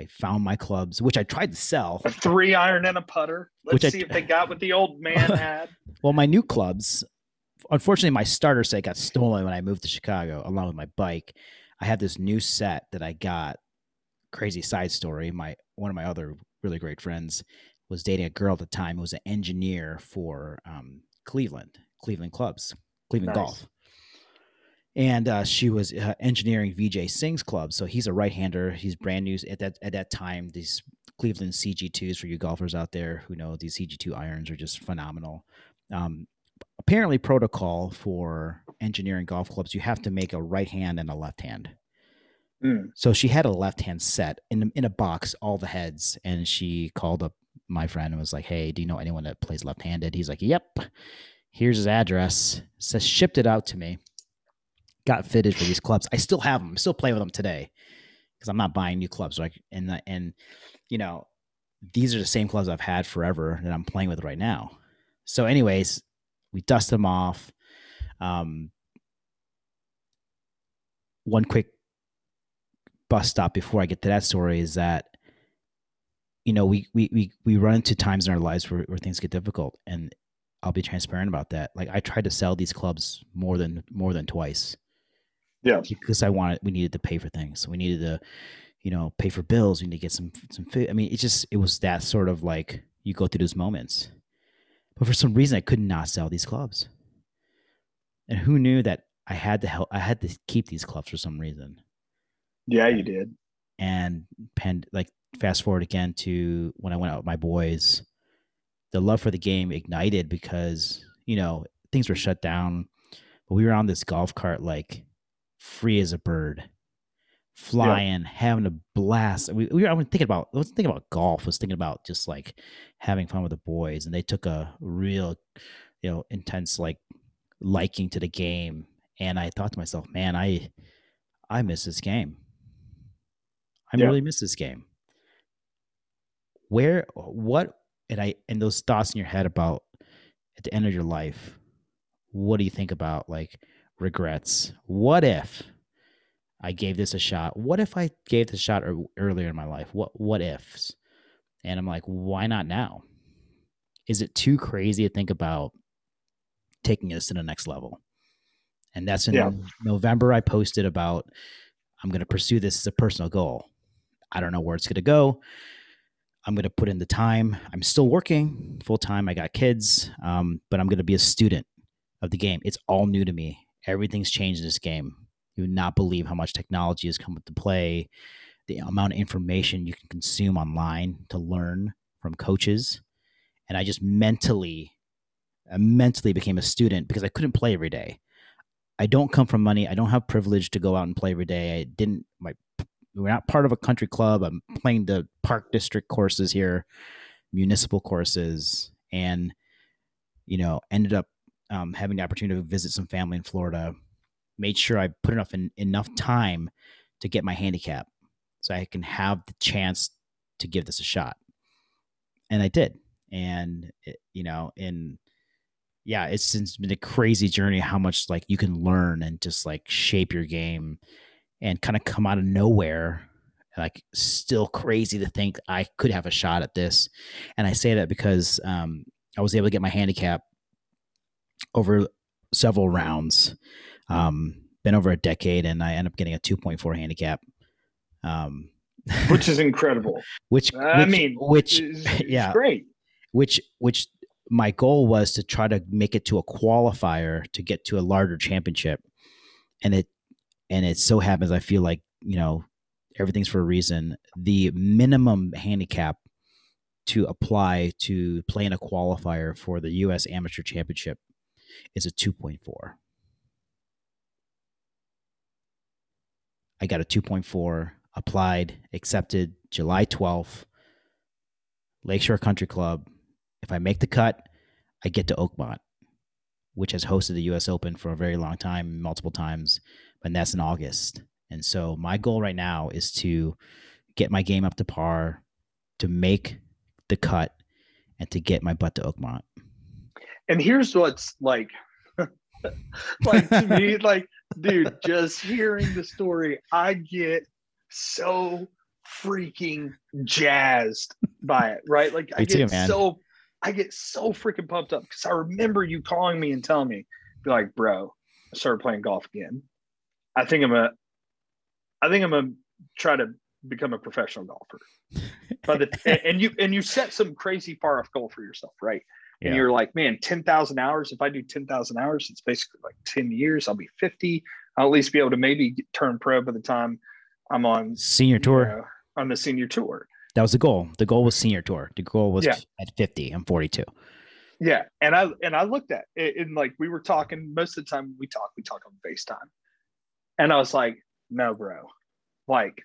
I found my clubs, which I tried to sell. A three iron and a putter. Let's Which I- see if they got what the old man had. Well, my new clubs, unfortunately, my starter set got stolen when I moved to Chicago along with my bike. I have this new set that I got. Crazy side story. My one of my other really great friends was dating a girl at the time who was an engineer for um, Cleveland, Cleveland clubs, Cleveland Nice. golf. And uh, she was uh, engineering Vijay Singh's club. So he's a right-hander. He's brand new at that at that time. These Cleveland CG2s for you golfers out there who know these CG2 irons are just phenomenal. Um, apparently, protocol for engineering golf clubs, you have to make a right hand and a left hand. Mm. So she had a left hand set in in a box, all the heads, and she called up my friend and was like, "Hey, do you know anyone that plays left handed?" He's like, "Yep." Here's his address. Says shipped it out to me. Got fitted for these clubs. I still have them. I'm still playing with them today because I'm not buying new clubs. Like and and you know these are the same clubs I've had forever that I'm playing with right now. So, anyways, we dust them off. Um, one quick bus stop before I get to that story is that you know we we we we run into times in our lives where, where things get difficult and I'll be transparent about that. Like I tried to sell these clubs more than more than twice. Yeah. Because I wanted we needed to pay for things. We needed to, you know, pay for bills. We need to get some some food. I mean, it just it was that sort of like you go through those moments. But for some reason I could not sell these clubs. And who knew that I had to help I had to keep these clubs for some reason Yeah, you did. and pen like fast forward again to when I went out with my boys, the love for the game ignited because you know things were shut down, but we were on this golf cart like free as a bird, flying, having a blast. We, we were I was thinking about I wasn't thinking about golf. I was thinking about just like having fun with the boys, and they took a real, you know, intense like liking to the game. And I thought to myself, man, I I miss this game. I Yeah. really miss this game. Where what and I and those thoughts in your head about at the end of your life, what do you think about like regrets? What if I gave this a shot? What if I gave this a shot earlier in my life? What what ifs? And I'm like, why not now? Is it too crazy to think about taking this to the next level? And that's in Yeah. November. I posted about I'm going to pursue this as a personal goal. I don't know where it's going to go. I'm going to put in the time. I'm still working full time. I got kids, um, but I'm going to be a student of the game. It's all new to me. Everything's changed in this game. You would not believe how much technology has come into play, the amount of information you can consume online to learn from coaches. And I just mentally, mentally became a student because I couldn't play every day. I don't come from money. I don't have privilege to go out and play every day. I didn't. My we're not part of a country club. I'm playing the park district courses here, municipal courses, and you know ended up um, having the opportunity to visit some family in Florida. Made sure I put enough in, enough time to get my handicap, so I can have the chance to give this a shot. and I did. And it, you know, in yeah, it's, it's been a crazy journey how much like you can learn and just like shape your game and kind of come out of nowhere like still crazy to think I could have a shot at this. And I say that because um, I was able to get my handicap over several rounds. Um, been over a decade, and I end up getting a 2.4 handicap. Um, which is incredible. which, I which, mean, which, yeah, great. which, which my goal was to try to make it to a qualifier to get to a larger championship, and it, and it so happens I feel like you know everything's for a reason. The minimum handicap to apply to play in a qualifier for the U.S. Amateur Championship is a 2.4. I got a 2.4, applied, accepted July 12th, Lakeshore Country Club. If I make the cut, I get to Oakmont, which has hosted the U.S. Open for a very long time, multiple times, and that's in August. And so my goal right now is to get my game up to par, to make the cut, and to get my butt to Oakmont. And here's what's like, like to me, like, dude, just hearing the story, I get so freaking jazzed by it, right? Like, I Me too, get so, I get so freaking pumped up because I remember you calling me and telling me, be like, bro, I started playing golf again. I think I'm a, I think I'm gonna try to become a professional golfer. By the and you and you set some crazy far off goal for yourself, right? And you're like, man, 10,000 hours. If I do 10,000 hours, it's basically like 10 years. I'll be 50. I'll at least be able to maybe turn pro by the time I'm on senior you tour. know, on the senior tour. That was the goal. The goal was senior tour. The goal was Yeah. at 50. I'm 42. Yeah. And I, and I looked at it and like, we were talking most of the time we talk, we talk on FaceTime. And I was like, no, bro, like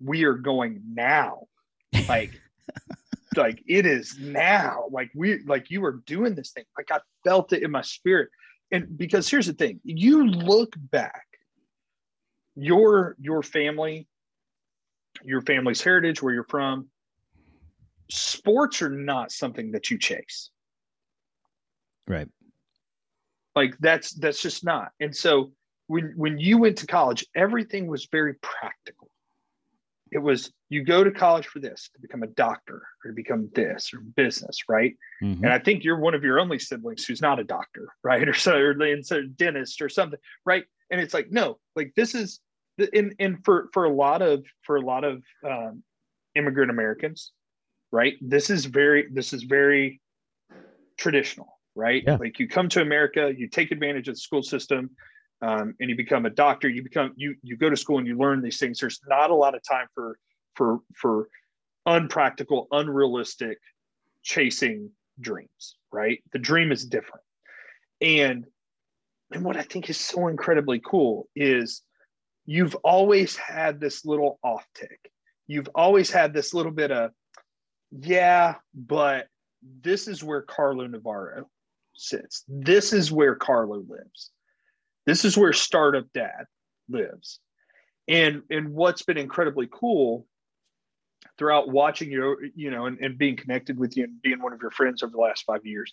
we are going now. Like, like it is now. Like we, like you were doing this thing. Like I felt it in my spirit. And because here's the thing, you look back, your your family, your family's heritage, where you're from, sports are not something that you chase. Right. Like that's that's just not. And so when when you went to college, everything was very practical. It was you go to college for this to become a doctor or to become this or business, right? Mhm. And I think you're one of your only siblings who's not a doctor, right? Or so, or so dentist or something, right? And it's like, no, like this is, and and for for a lot of for a lot of um, immigrant Americans, right? This is very this is very traditional, right? Yeah. Like you come to America, you take advantage of the school system, um, and you become a doctor. You become you you go to school and you learn these things. There's not a lot of time for for for unpractical, unrealistic chasing dreams, right? The dream is different. And and what I think is so incredibly cool is you've always had this little off tick. You've always had this little bit of, yeah, but this is where Carlo Navarro sits. This is where Carlo lives. This is where startup dad lives. And and what's been incredibly cool throughout watching you, you know, and, and being connected with you and being one of your friends over the last five years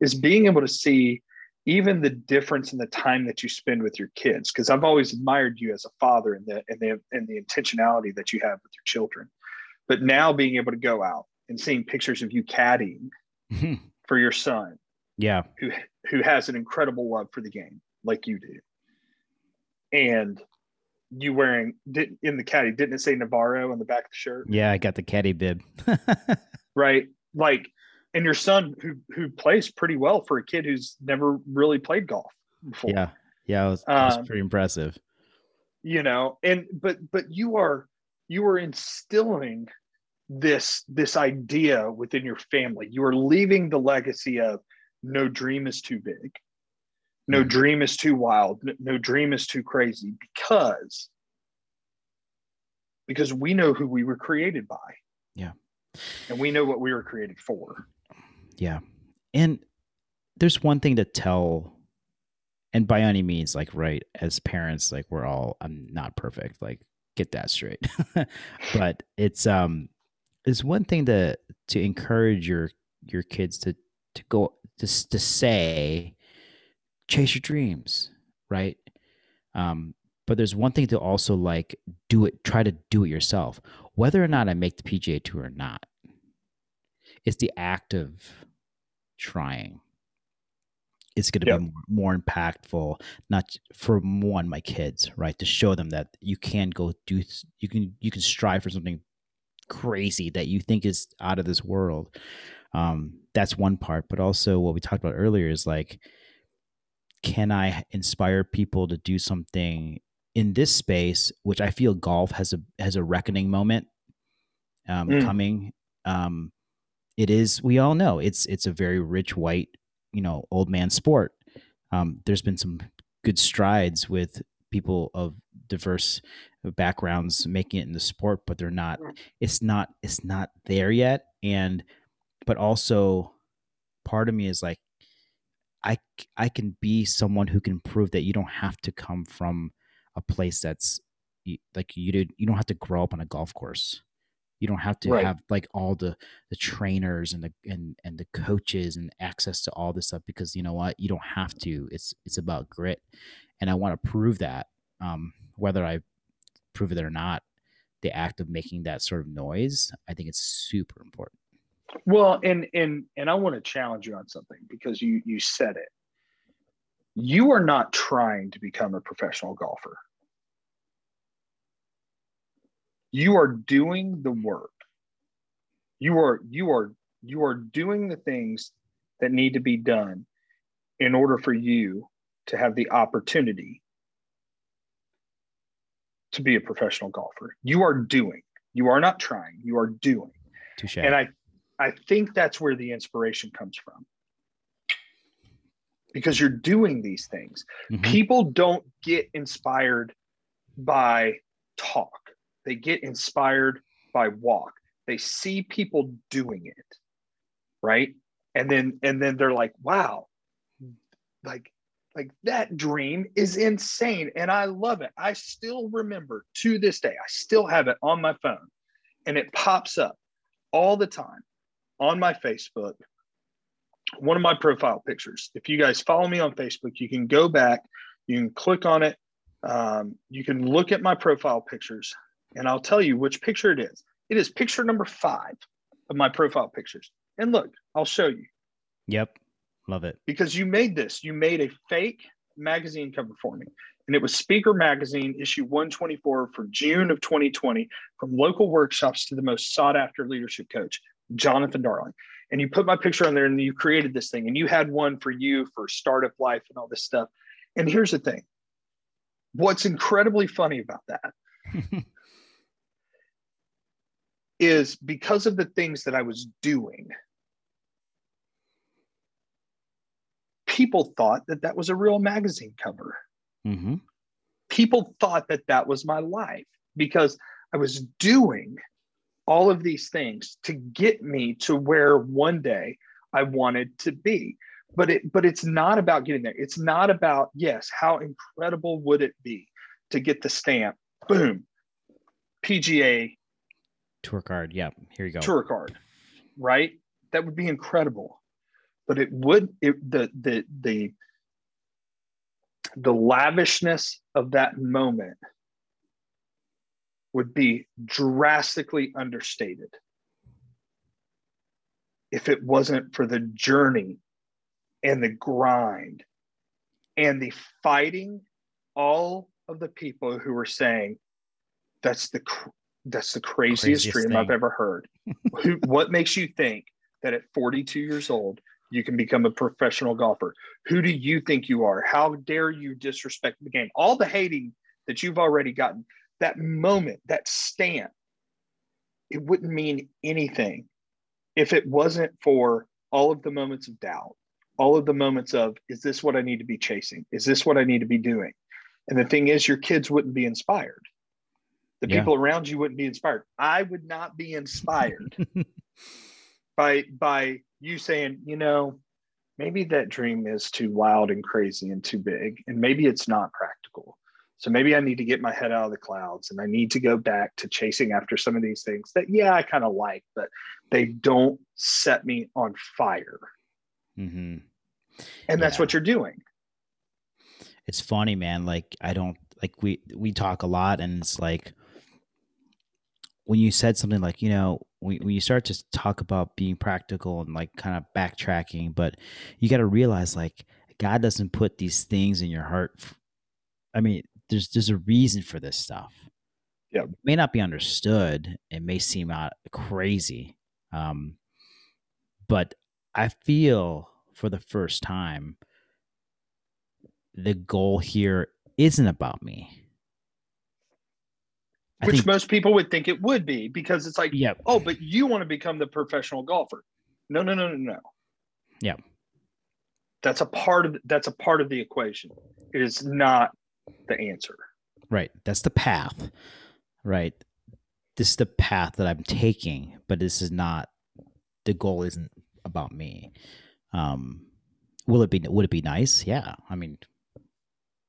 is being able to see even the difference in the time that you spend with your kids. Because I've always admired you as a father and the and the and the intentionality that you have with your children. But now being able to go out and seeing pictures of you caddying mm-hmm. for your son yeah. who who has an incredible love for the game like you do. And you wearing did in the caddy, didn't it say Navarro on the back of the shirt? Yeah. I got the caddy bib. right? Like, and your son who who plays pretty well for a kid who's never really played golf before. yeah. Yeah. It was, it was Um, pretty impressive. You know, and but but you are you are instilling this this idea within your family. You are leaving the legacy of no dream is too big. No dream is too wild. No dream is too crazy because because we know who we were created by. Yeah. And we know what we were created for. Yeah. And there's one thing to tell, and by any means, like, right, as parents, like, we're all, I'm not perfect. Like, get that straight. but it's, um, it's one thing to to encourage your your kids to to go to to say chase your dreams, right? Um, but there's one thing to also like do it, try to do it yourself, whether or not I make the PGA tour or not. It's the act of trying. It's going to yep. be more, more impactful, not for one my kids, right? To show them that you can go do, you can you can strive for something crazy that you think is out of this world. Um, that's one part, but also what we talked about earlier is like can I inspire people to do something in this space, which I feel golf has a has a reckoning moment um, mm. coming. Um, it is we all know it's it's a very rich white you know old man sport. Um, there's been some good strides with people of diverse backgrounds making it in the sport, but they're not. It's not. It's not there yet, and but also part of me is like I I can be someone who can prove that you don't have to come from a place that's like you did you don't have to grow up on a golf course. You don't have to right. have like all the the trainers and the and and the coaches and access to all this stuff because you know what you don't have to. It's it's about grit, and I want to prove that. Um, whether I prove it or not, the act of making that sort of noise, I think it's super important. Well, and and and I want to challenge you on something because you you said it. You are not trying to become a professional golfer. You are doing the work. You are you are you are doing the things that need to be done in order for you to have the opportunity to be a professional golfer. You are doing. You are not trying. You are doing. Touche. And I I think that's where the inspiration comes from. Because you're doing these things. Mm-hmm. People don't get inspired by talk, they get inspired by walk. They see people doing it, right? And then and then they're like, wow, like like that dream is insane and I love it. I still remember to this day, I still have it on my phone and it pops up all the time on my Facebook, one of my profile pictures. If you guys follow me on Facebook, you can go back, you can click on it, um, you can look at my profile pictures, and I'll tell you which picture it is. It is picture number five of my profile pictures. And look, I'll show you. Yep. Love it. Because you made this, you made a fake magazine cover for me. And it was Speaker Magazine, issue 124 for June of 2020, from local workshops to the most sought after leadership coach. Jonathan Darling. And you put my picture on there and you created this thing and you had one for you for startup life and all this stuff. And here's the thing what's incredibly funny about that is because of the things that I was doing, people thought that that was a real magazine cover. Mm-hmm. People thought that that was my life because I was doing all of these things to get me to where one day I wanted to be. But it but it's not about getting there. It's not about yes, how incredible would it be to get the stamp, boom, PGA tour card. Yep, here you go. Tour card, right? That would be incredible. But it would it the the the the lavishness of that moment would be drastically understated if it wasn't for the journey and the grind and the fighting all of the people who were saying that's the that's the craziest, craziest dream thing. I've ever heard. who, what makes you think that at 42 years old you can become a professional golfer? Who do you think you are? How dare you disrespect the game? All the hating that you've already gotten that moment, that stamp, it wouldn't mean anything if it wasn't for all of the moments of doubt, all of the moments of, is this what I need to be chasing? Is this what I need to be doing? And the thing is, your kids wouldn't be inspired. The yeah. people around you wouldn't be inspired. I would not be inspired by by you saying, you know, maybe that dream is too wild and crazy and too big, and maybe it's not practical. So maybe I need to get my head out of the clouds and I need to go back to chasing after some of these things that, yeah, I kind of like, but they don't set me on fire. Mm-hmm. And that's Yeah. what you're doing. It's funny, man. Like I don't like we we talk a lot, and it's like when you said something like you know when, when you start to talk about being practical and like kind of backtracking, but you got to realize like God doesn't put these things in your heart. I mean, there's there's a reason for this stuff. Yep. It may not be understood. It may seem out crazy, um, but I feel for the first time the goal here isn't about me. I Which think, most people would think it would be because it's like, yeah, oh, but you want to become the professional golfer. No, no, no, no, no. Yeah. That's a part of that's a part of the equation. It is not the answer. right. That's the path, right? This is the path that I'm taking, but this is not the goal. Isn't about me. Um, will it be? Would it be nice? Yeah. I mean,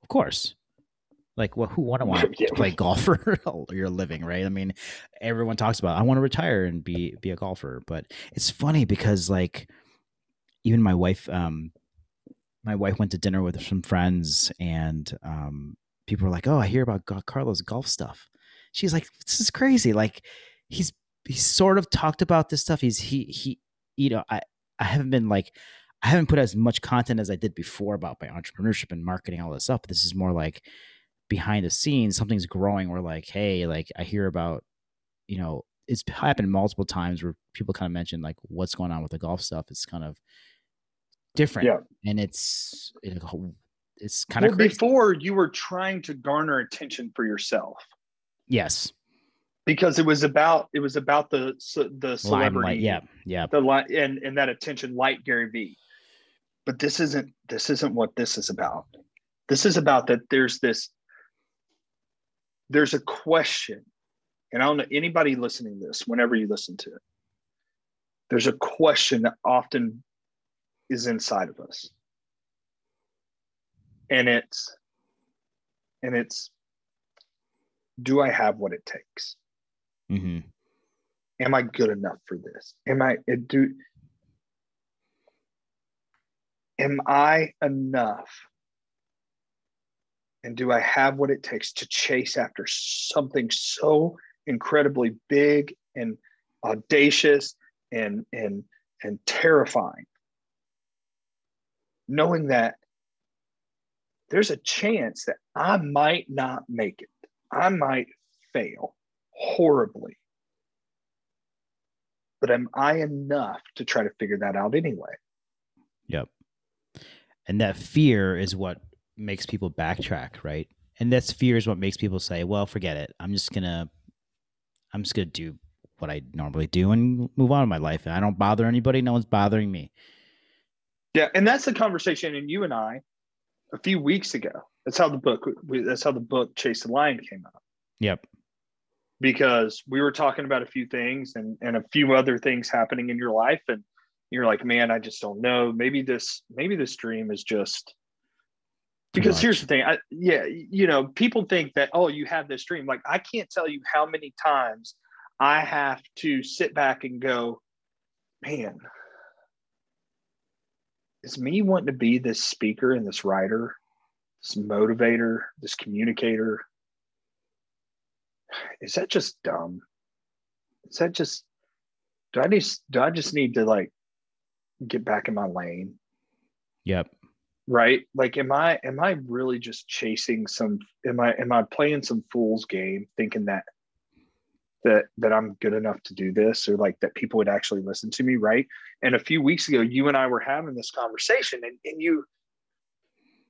of course. Like, well, who wouldn't want to play golf for your living, right? I mean, everyone talks about I want to retire and be be a golfer, but it's funny because like even my wife, um, my wife went to dinner with some friends, and um, people were like, "Oh, I hear about Carlo's golf stuff." She's like, "This is crazy." Like, he's he's sort of talked about this stuff. He's he he, you know, I I haven't been like. I haven't put as much content as I did before about my entrepreneurship and marketing, all this stuff. This is more like behind the scenes, something's growing. We're like, hey, like I hear about, you know, it's happened multiple times where people kind of mention like what's going on with the golf stuff. It's kind of different, Yeah. and it's it, it's kind Well, of crazy. before you were trying to garner attention for yourself yes, because it was about it was about the the celebrity, limelight. Yeah, yeah, the light and and that attention, like Gary Vee. But this isn't this isn't what this is about. This is about that there's this there's a question, and I don't know anybody listening to this, whenever you listen to it, there's a question that often is inside of us. And it's and it's do I have what it takes? hmm am I good enough for this? Am I it do am I enough? And do I have what it takes to chase after something so incredibly big and audacious and and and terrifying? Knowing that there's a chance that I might not make it. I might fail horribly but am I enough to try to figure that out anyway? Yep. And that fear is what makes people backtrack, right? And that's fear is what makes people say, "Well, forget it. I'm just gonna, I'm just gonna do what I normally do and move on in my life. And I don't bother anybody. No one's bothering me." Yeah, and that's the conversation. And you and I, a few weeks ago, that's how the book. That's how the book Chase the Lion came out Yep. because we were talking about a few things and and a few other things happening in your life, and you're like, man, I just don't know. Maybe this maybe this dream is just because here's the thing I, yeah you know people think that oh you have this dream like i can't tell you how many times i have to sit back and go man is me wanting to be this speaker and this writer this motivator this communicator. Is that just dumb? Is that just do i just do i just need to like get back in my lane? Yep. right? Like am i am i really just chasing some am i am i playing some fool's game thinking that that that i'm good enough to do this or like that people would actually listen to me right and a few weeks ago you and i were having this conversation and, and you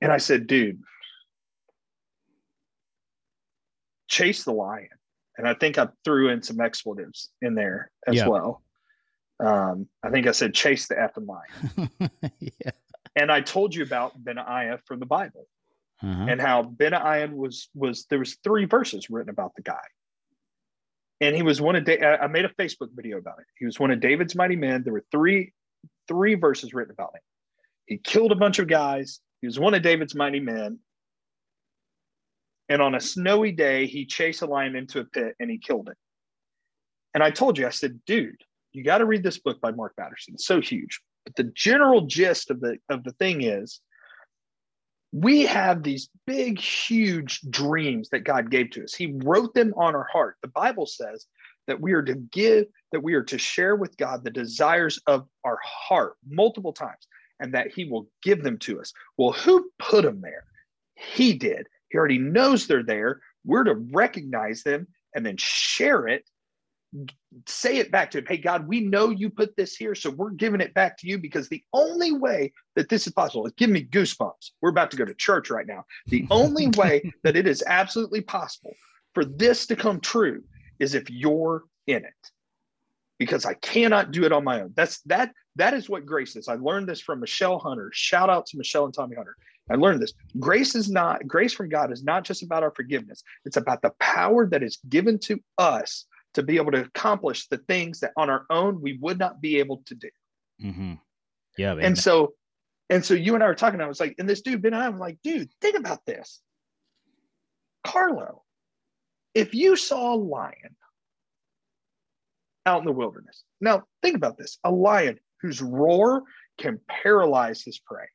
and i said dude chase the lion and i think i threw in some expletives in there as Yeah. well um i think i said chase the effing lion yeah. and I told you about Benaiah from the Bible Uh-huh. and how Benaiah was was there was three verses written about the guy, and he was one of Da- I made a Facebook video about it. He was one of David's mighty men. There were three three verses written about him. He killed a bunch of guys. He was one of David's mighty men. And on a snowy day, he chased a lion into a pit and he killed it. And I told you, I said, dude, you got to read this book by Mark Batterson. It's so huge. But the general gist of the of the thing is we have these big, huge dreams that God gave to us. He wrote them on our heart. The Bible says that we are to give, that we are to share with God the desires of our heart multiple times, and that He will give them to us. Well, who put them there? He did. He already knows they're there. We're to recognize them and then share it say it back to him. Hey, God, we know you put this here, so we're giving it back to you because the only way that this is possible is give me goosebumps. We're about to go to church right now. The only way that it is absolutely possible for this to come true is if you're in it. Because I cannot do it on my own. That's that that is what grace is. I learned this from Michelle Hunter. Shout out to Michelle and Tommy Hunter. I learned this. Grace is not grace from God is not just about our forgiveness. It's about the power that is given to us to be able to accomplish the things that on our own we would not be able to do. Mm-hmm. Yeah. Man. And so, and so you and I were talking, I was like, and this dude, Ben, I was like, dude, think about this. Carlo, if you saw a lion out in the wilderness, now think about this a lion whose roar can paralyze his prey.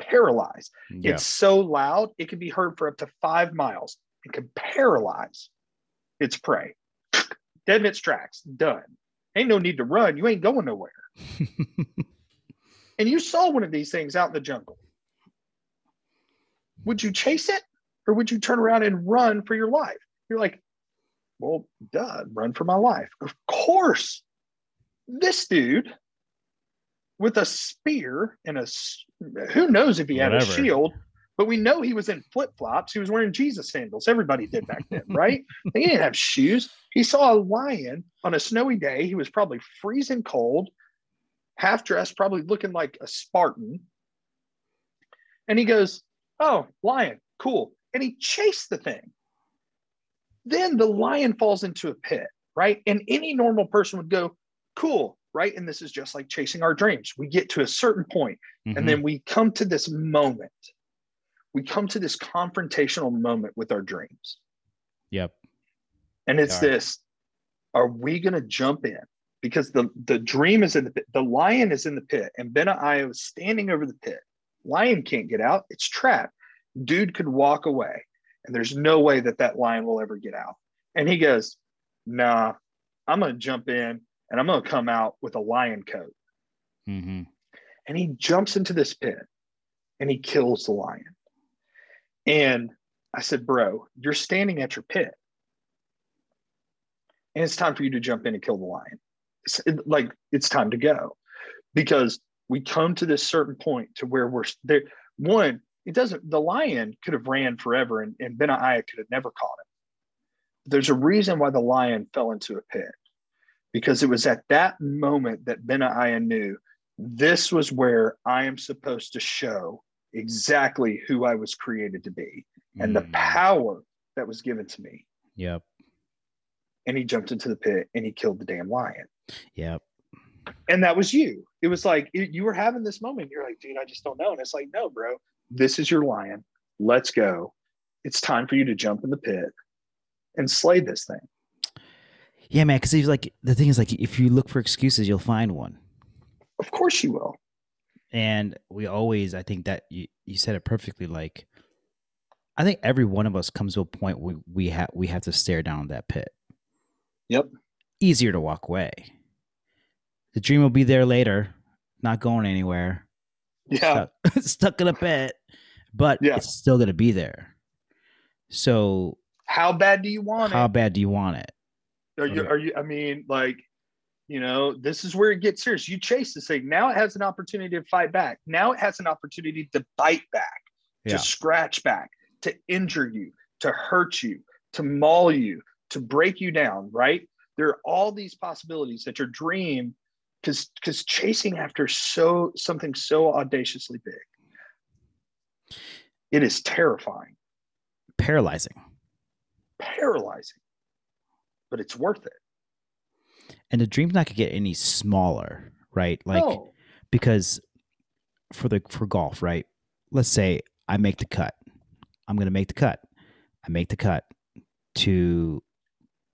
Paralyze. Yeah. It's so loud, it can be heard for up to five miles. It can paralyze its prey dead in its tracks, done. Ain't no need to run. You ain't going nowhere. and you saw one of these things out in the jungle. Would you chase it or would you turn around and run for your life? You're like, well, duh, run for my life. Of course. This dude with a spear and a who knows if he had a shield but we know he was in flip flops. He was wearing Jesus sandals. Everybody did back then, right? he didn't have shoes. He saw a lion on a snowy day. He was probably freezing cold, half dressed, probably looking like a Spartan. And he goes, Oh, lion, cool. And he chased the thing. Then the lion falls into a pit, right? And any normal person would go, Cool, right? And this is just like chasing our dreams. We get to a certain point, mm-hmm. and then we come to this moment we come to this confrontational moment with our dreams. Yep. And it's this are we going to jump in? Because the, the dream is in the pit, the lion is in the pit, and Benaiah is standing over the pit. Lion can't get out, it's trapped. Dude could walk away, and there's no way that that lion will ever get out. And he goes, Nah, I'm going to jump in and I'm going to come out with a lion coat. Mm-hmm. And he jumps into this pit and he kills the lion. And I said, Bro, you're standing at your pit. And it's time for you to jump in and kill the lion. It's like it's time to go because we come to this certain point to where we're there. One, it doesn't, the lion could have ran forever and, and Benaiah could have never caught him. There's a reason why the lion fell into a pit because it was at that moment that Benaiah knew this was where I am supposed to show exactly who I was created to be and mm. the power that was given to me. Yep. And he jumped into the pit and he killed the damn lion. Yep. And that was you. It was like it, you were having this moment. You're like, dude, I just don't know. And it's like, no, bro, this is your lion. Let's go. It's time for you to jump in the pit and slay this thing. Yeah, man. Because he's like, the thing is, like, if you look for excuses, you'll find one. Of course you will and we always i think that you, you said it perfectly like i think every one of us comes to a point where we have we have to stare down that pit. Yep. Easier to walk away. The dream will be there later not going anywhere. Yeah. Stuck, stuck in a pit but yeah. it's still going to be there. So how bad do you want how it? how bad do you want it? Are you are you i mean like you know, this is where it gets serious. You chase this thing. Now it has an opportunity to fight back. Now it has an opportunity to bite back, yeah. to scratch back, to injure you, to hurt you, to maul you, to break you down, right? There are all these possibilities that your dream, because because chasing after so something so audaciously big, it is terrifying. Paralyzing. Paralyzing. But it's worth it and the dream's not gonna get any smaller, right? Like no. because for the for golf, right? Let's say I make the cut. I'm gonna make the cut. I make the cut to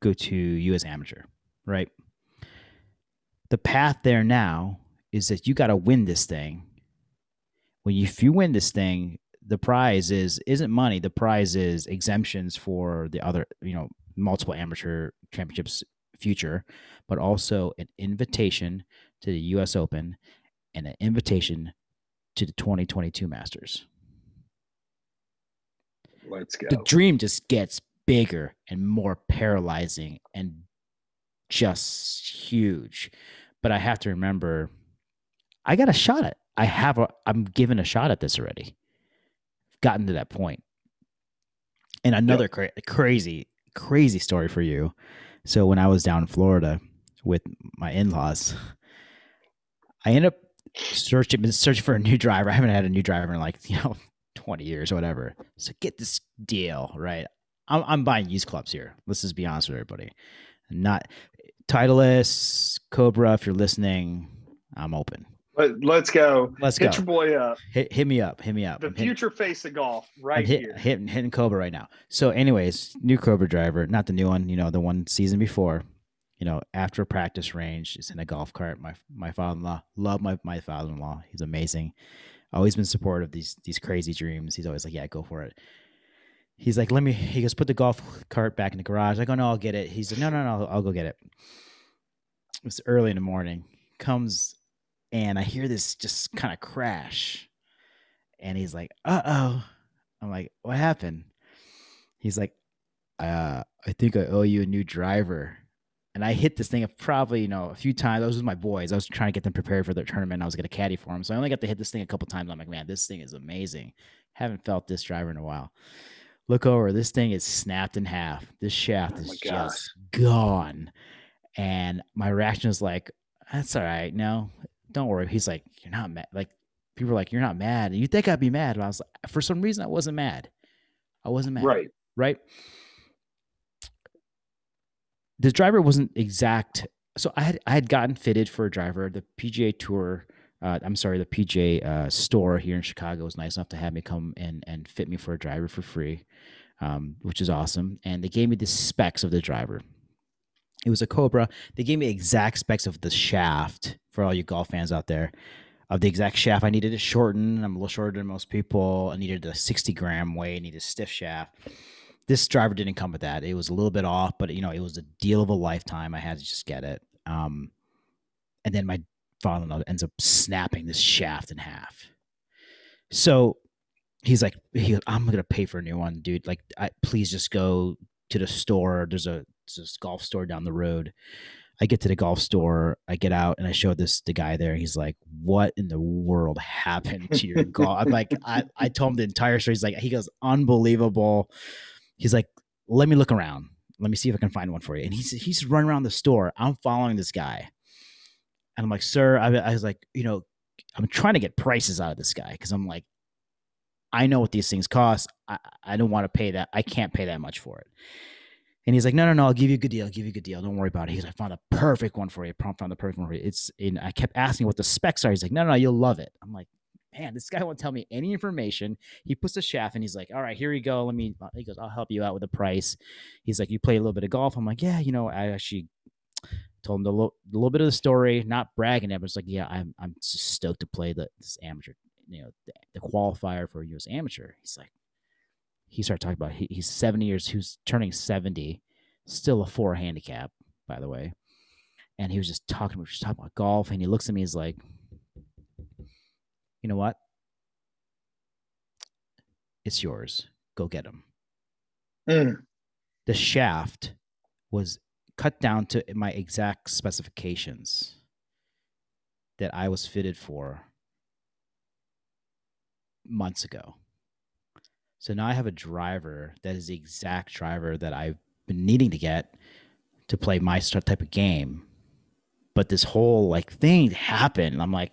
go to U.S. Amateur, right? The path there now is that you got to win this thing. When you, if you win this thing, the prize is isn't money. The prize is exemptions for the other, you know, multiple amateur championships future, but also an invitation to the U.S. Open and an invitation to the 2022 Masters. Let's go. The dream just gets bigger and more paralyzing and just huge. But I have to remember, I got a shot at. I have a. I'm given a shot at this already. Gotten to that point. And another yep. cra- crazy, crazy story for you. So when I was down in Florida with my in-laws, I ended up searching searching for a new driver. I haven't had a new driver in like you know 20 years or whatever. So get this deal right. I'm, I'm buying used clubs here. Let's just be honest with everybody. Not Titleist, Cobra. If you're listening, I'm open. Let, let's go. Let's hit go. your boy up. Hit, hit me up. Hit me up. The I'm future hitting, face of golf, right hit, here. Hitting, hitting Cobra right now. So, anyways, new Cobra driver, not the new one. You know, the one season before. You know, after practice range, is in a golf cart. My my father-in-law, love my my father-in-law. He's amazing. Always been supportive of these these crazy dreams. He's always like, yeah, go for it. He's like, let me. He goes, put the golf cart back in the garage. I go, no, I'll get it. He's like, no, no, no, I'll, I'll go get it. It's early in the morning. Comes and I hear this just kind of crash. And he's like, uh oh. I'm like, what happened? He's like, uh, I think I owe you a new driver. And I hit this thing probably, you know, a few times. I was with my boys. I was trying to get them prepared for their tournament. I was going to caddy for them. So I only got to hit this thing a couple times. I'm like, man, this thing is amazing. Haven't felt this driver in a while. Look over. This thing is snapped in half. This shaft Oh is my just gone. And my reaction is like, that's all right. No, don't worry. He's like, you're not mad. Like people are like, you're not mad. And you think I'd be mad? But I was like, for some reason, I wasn't mad. I wasn't mad. Right. Right. The driver wasn't exact. So I had I had gotten fitted for a driver. The PGA Tour, uh, I'm sorry, the PGA uh, store here in Chicago was nice enough to have me come and and fit me for a driver for free, um, which is awesome. And they gave me the specs of the driver. It was a Cobra. They gave me exact specs of the shaft for all you golf fans out there. Of the exact shaft, I needed to shorten. I'm a little shorter than most people. I needed a 60 gram weight. I needed a stiff shaft. This driver didn't come with that. It was a little bit off, but you know, it was a deal of a lifetime. I had to just get it. Um, and then my father-in-law ends up snapping this shaft in half. So he's like, he, I'm gonna pay for a new one, dude. Like, I, please just go to the store. There's a there's golf store down the road. I get to the golf store, I get out and I show this the guy there. He's like, What in the world happened to your golf? I'm like, I, I told him the entire story. He's like, he goes, Unbelievable. He's like, Let me look around. Let me see if I can find one for you. And he's he's running around the store. I'm following this guy. And I'm like, sir, I, I was like, you know, I'm trying to get prices out of this guy because I'm like, I know what these things cost. I, I don't want to pay that. I can't pay that much for it. And he's like, no, no, no, I'll give you a good deal. I'll give you a good deal. Don't worry about it. He's like, I found a perfect one for you. I found the perfect one for you. It's and I kept asking what the specs are. He's like, no, no, no, you'll love it. I'm like, man, this guy won't tell me any information. He puts the shaft and he's like, all right, here you go. Let me he goes, I'll help you out with the price. He's like, you play a little bit of golf. I'm like, yeah, you know, I actually told him the little, the little bit of the story, not bragging it, but it's like, yeah, I'm I'm stoked to play the this amateur, you know, the, the qualifier for US amateur. He's like, he started talking about he, he's 70 years, who's turning 70, still a four handicap, by the way. And he was just talking, we were just talking about golf, and he looks at me, he's like, you know what? It's yours. Go get him. Mm. The shaft was cut down to my exact specifications that I was fitted for months ago. So now I have a driver that is the exact driver that I've been needing to get to play my type of game. But this whole like thing happened. I'm like,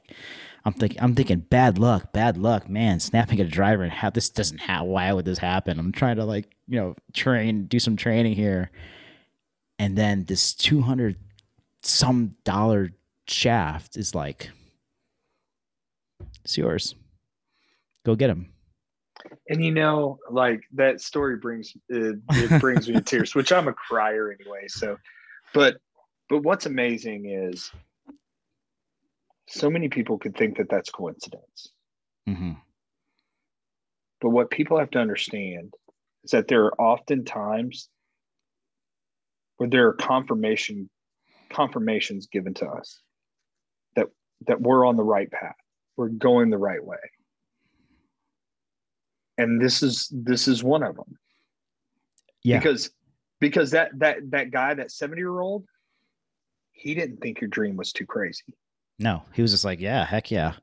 I'm thinking, I'm thinking, bad luck, bad luck, man. Snapping a driver and how this doesn't have. Why would this happen? I'm trying to like, you know, train, do some training here, and then this 200 some dollar shaft is like, it's yours. Go get him. and you know, like that story brings it, it brings me to tears, which I'm a crier anyway. So, but but what's amazing is so many people could think that that's coincidence. Mm-hmm. But what people have to understand is that there are often times where there are confirmation confirmations given to us that that we're on the right path. We're going the right way. And this is this is one of them. Yeah. Because because that that that guy, that 70 year old, he didn't think your dream was too crazy. No, he was just like, yeah, heck yeah.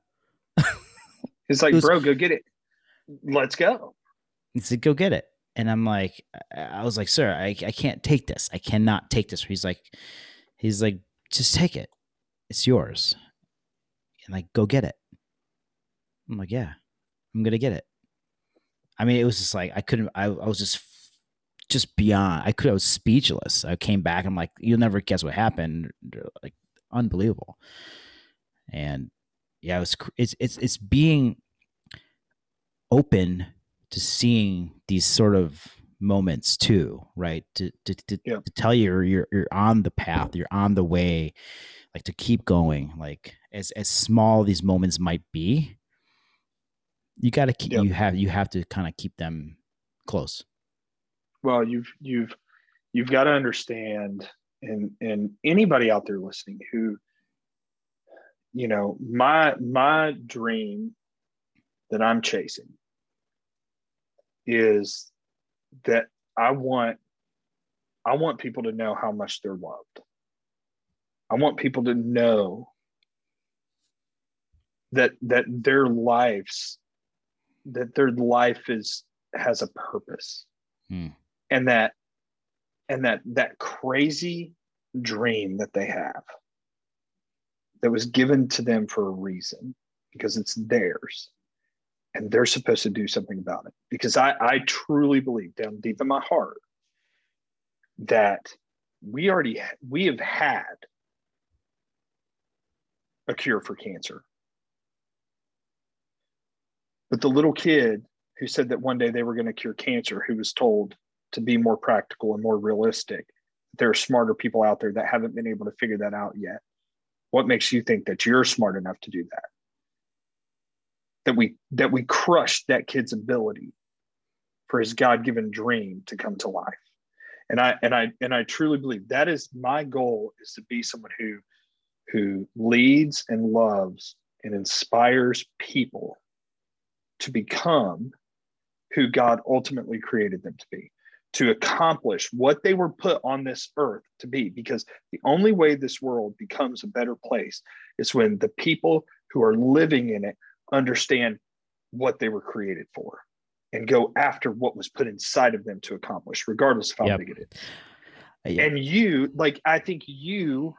He's like, was- bro, go get it. Let's go. He said, go get it. And I'm like, I I was like, sir, I, I can't take this. I cannot take this. He's like, he's like, just take it. It's yours. And like, go get it. I'm like, yeah, I'm gonna get it. I mean, it was just like I couldn't. I, I was just, just beyond. I could. I was speechless. I came back. I'm like, you'll never guess what happened. Like, unbelievable. And yeah, it was. It's it's it's being open to seeing these sort of moments too, right? To to to, Yeah. to tell you you're you're on the path, you're on the way, like to keep going. Like as as small these moments might be, you got to keep Yep. you have you have to kind of keep them close. well you've you've you've got to understand and and anybody out there listening who you know my my dream that i'm chasing is that i want i want people to know how much they're loved i want people to know that that their lives that their life is has a purpose. Hmm. and that and that that crazy dream that they have that was given to them for a reason because it's theirs and they're supposed to do something about it. Because i i truly believe down deep in my heart that we already we have had a cure for cancer but the little kid who said that one day they were going to cure cancer who was told to be more practical and more realistic there are smarter people out there that haven't been able to figure that out yet. What makes you think that you're smart enough to do that? That we that we crushed that kid's ability for his god-given dream to come to life. And i and i and i truly believe that is my goal is to be someone who who leads and loves and inspires people to become who god ultimately created them to be to accomplish what they were put on this earth to be. Because the only way this world becomes a better place is when the people who are living in it understand what they were created for and go after what was put inside of them to accomplish regardless of how Yep. big it is. Uh, and you like i think you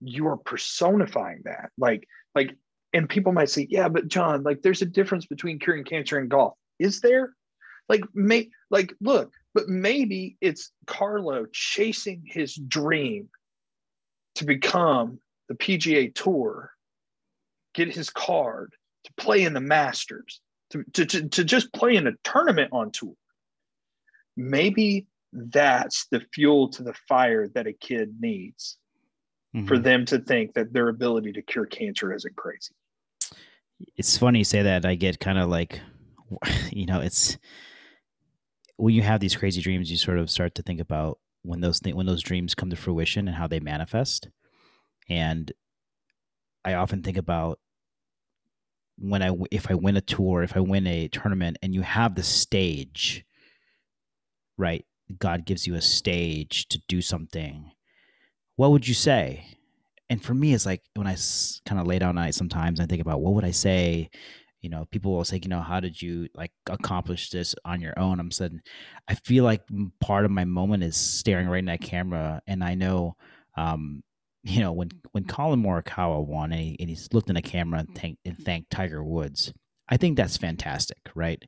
you are personifying that. Like like and people might say yeah but john like there's a difference between curing cancer and golf is there like may like look but maybe it's carlo chasing his dream to become the pga tour get his card to play in the masters to, to, to, to just play in a tournament on tour maybe that's the fuel to the fire that a kid needs for Mhm. them to think that their ability to cure cancer isn't crazy. It's funny you say that. I get kind of like, you know, it's when you have these crazy dreams, you sort of start to think about when those th- when those dreams come to fruition and how they manifest. And I often think about when I if I win a tour, if I win a tournament, and you have the stage, right? God gives you a stage to do something. What would you say? And for me, it's like when I kind of lay down night sometimes, I think about what would I say. You know, people will say, you know, how did you like accomplish this on your own? I'm saying, I feel like part of my moment is staring right in that camera, and I know, um, you know, when when Collin Morikawa won and, he, and he's looked in the camera and thanked and thanked Tiger Woods, I think that's fantastic, right?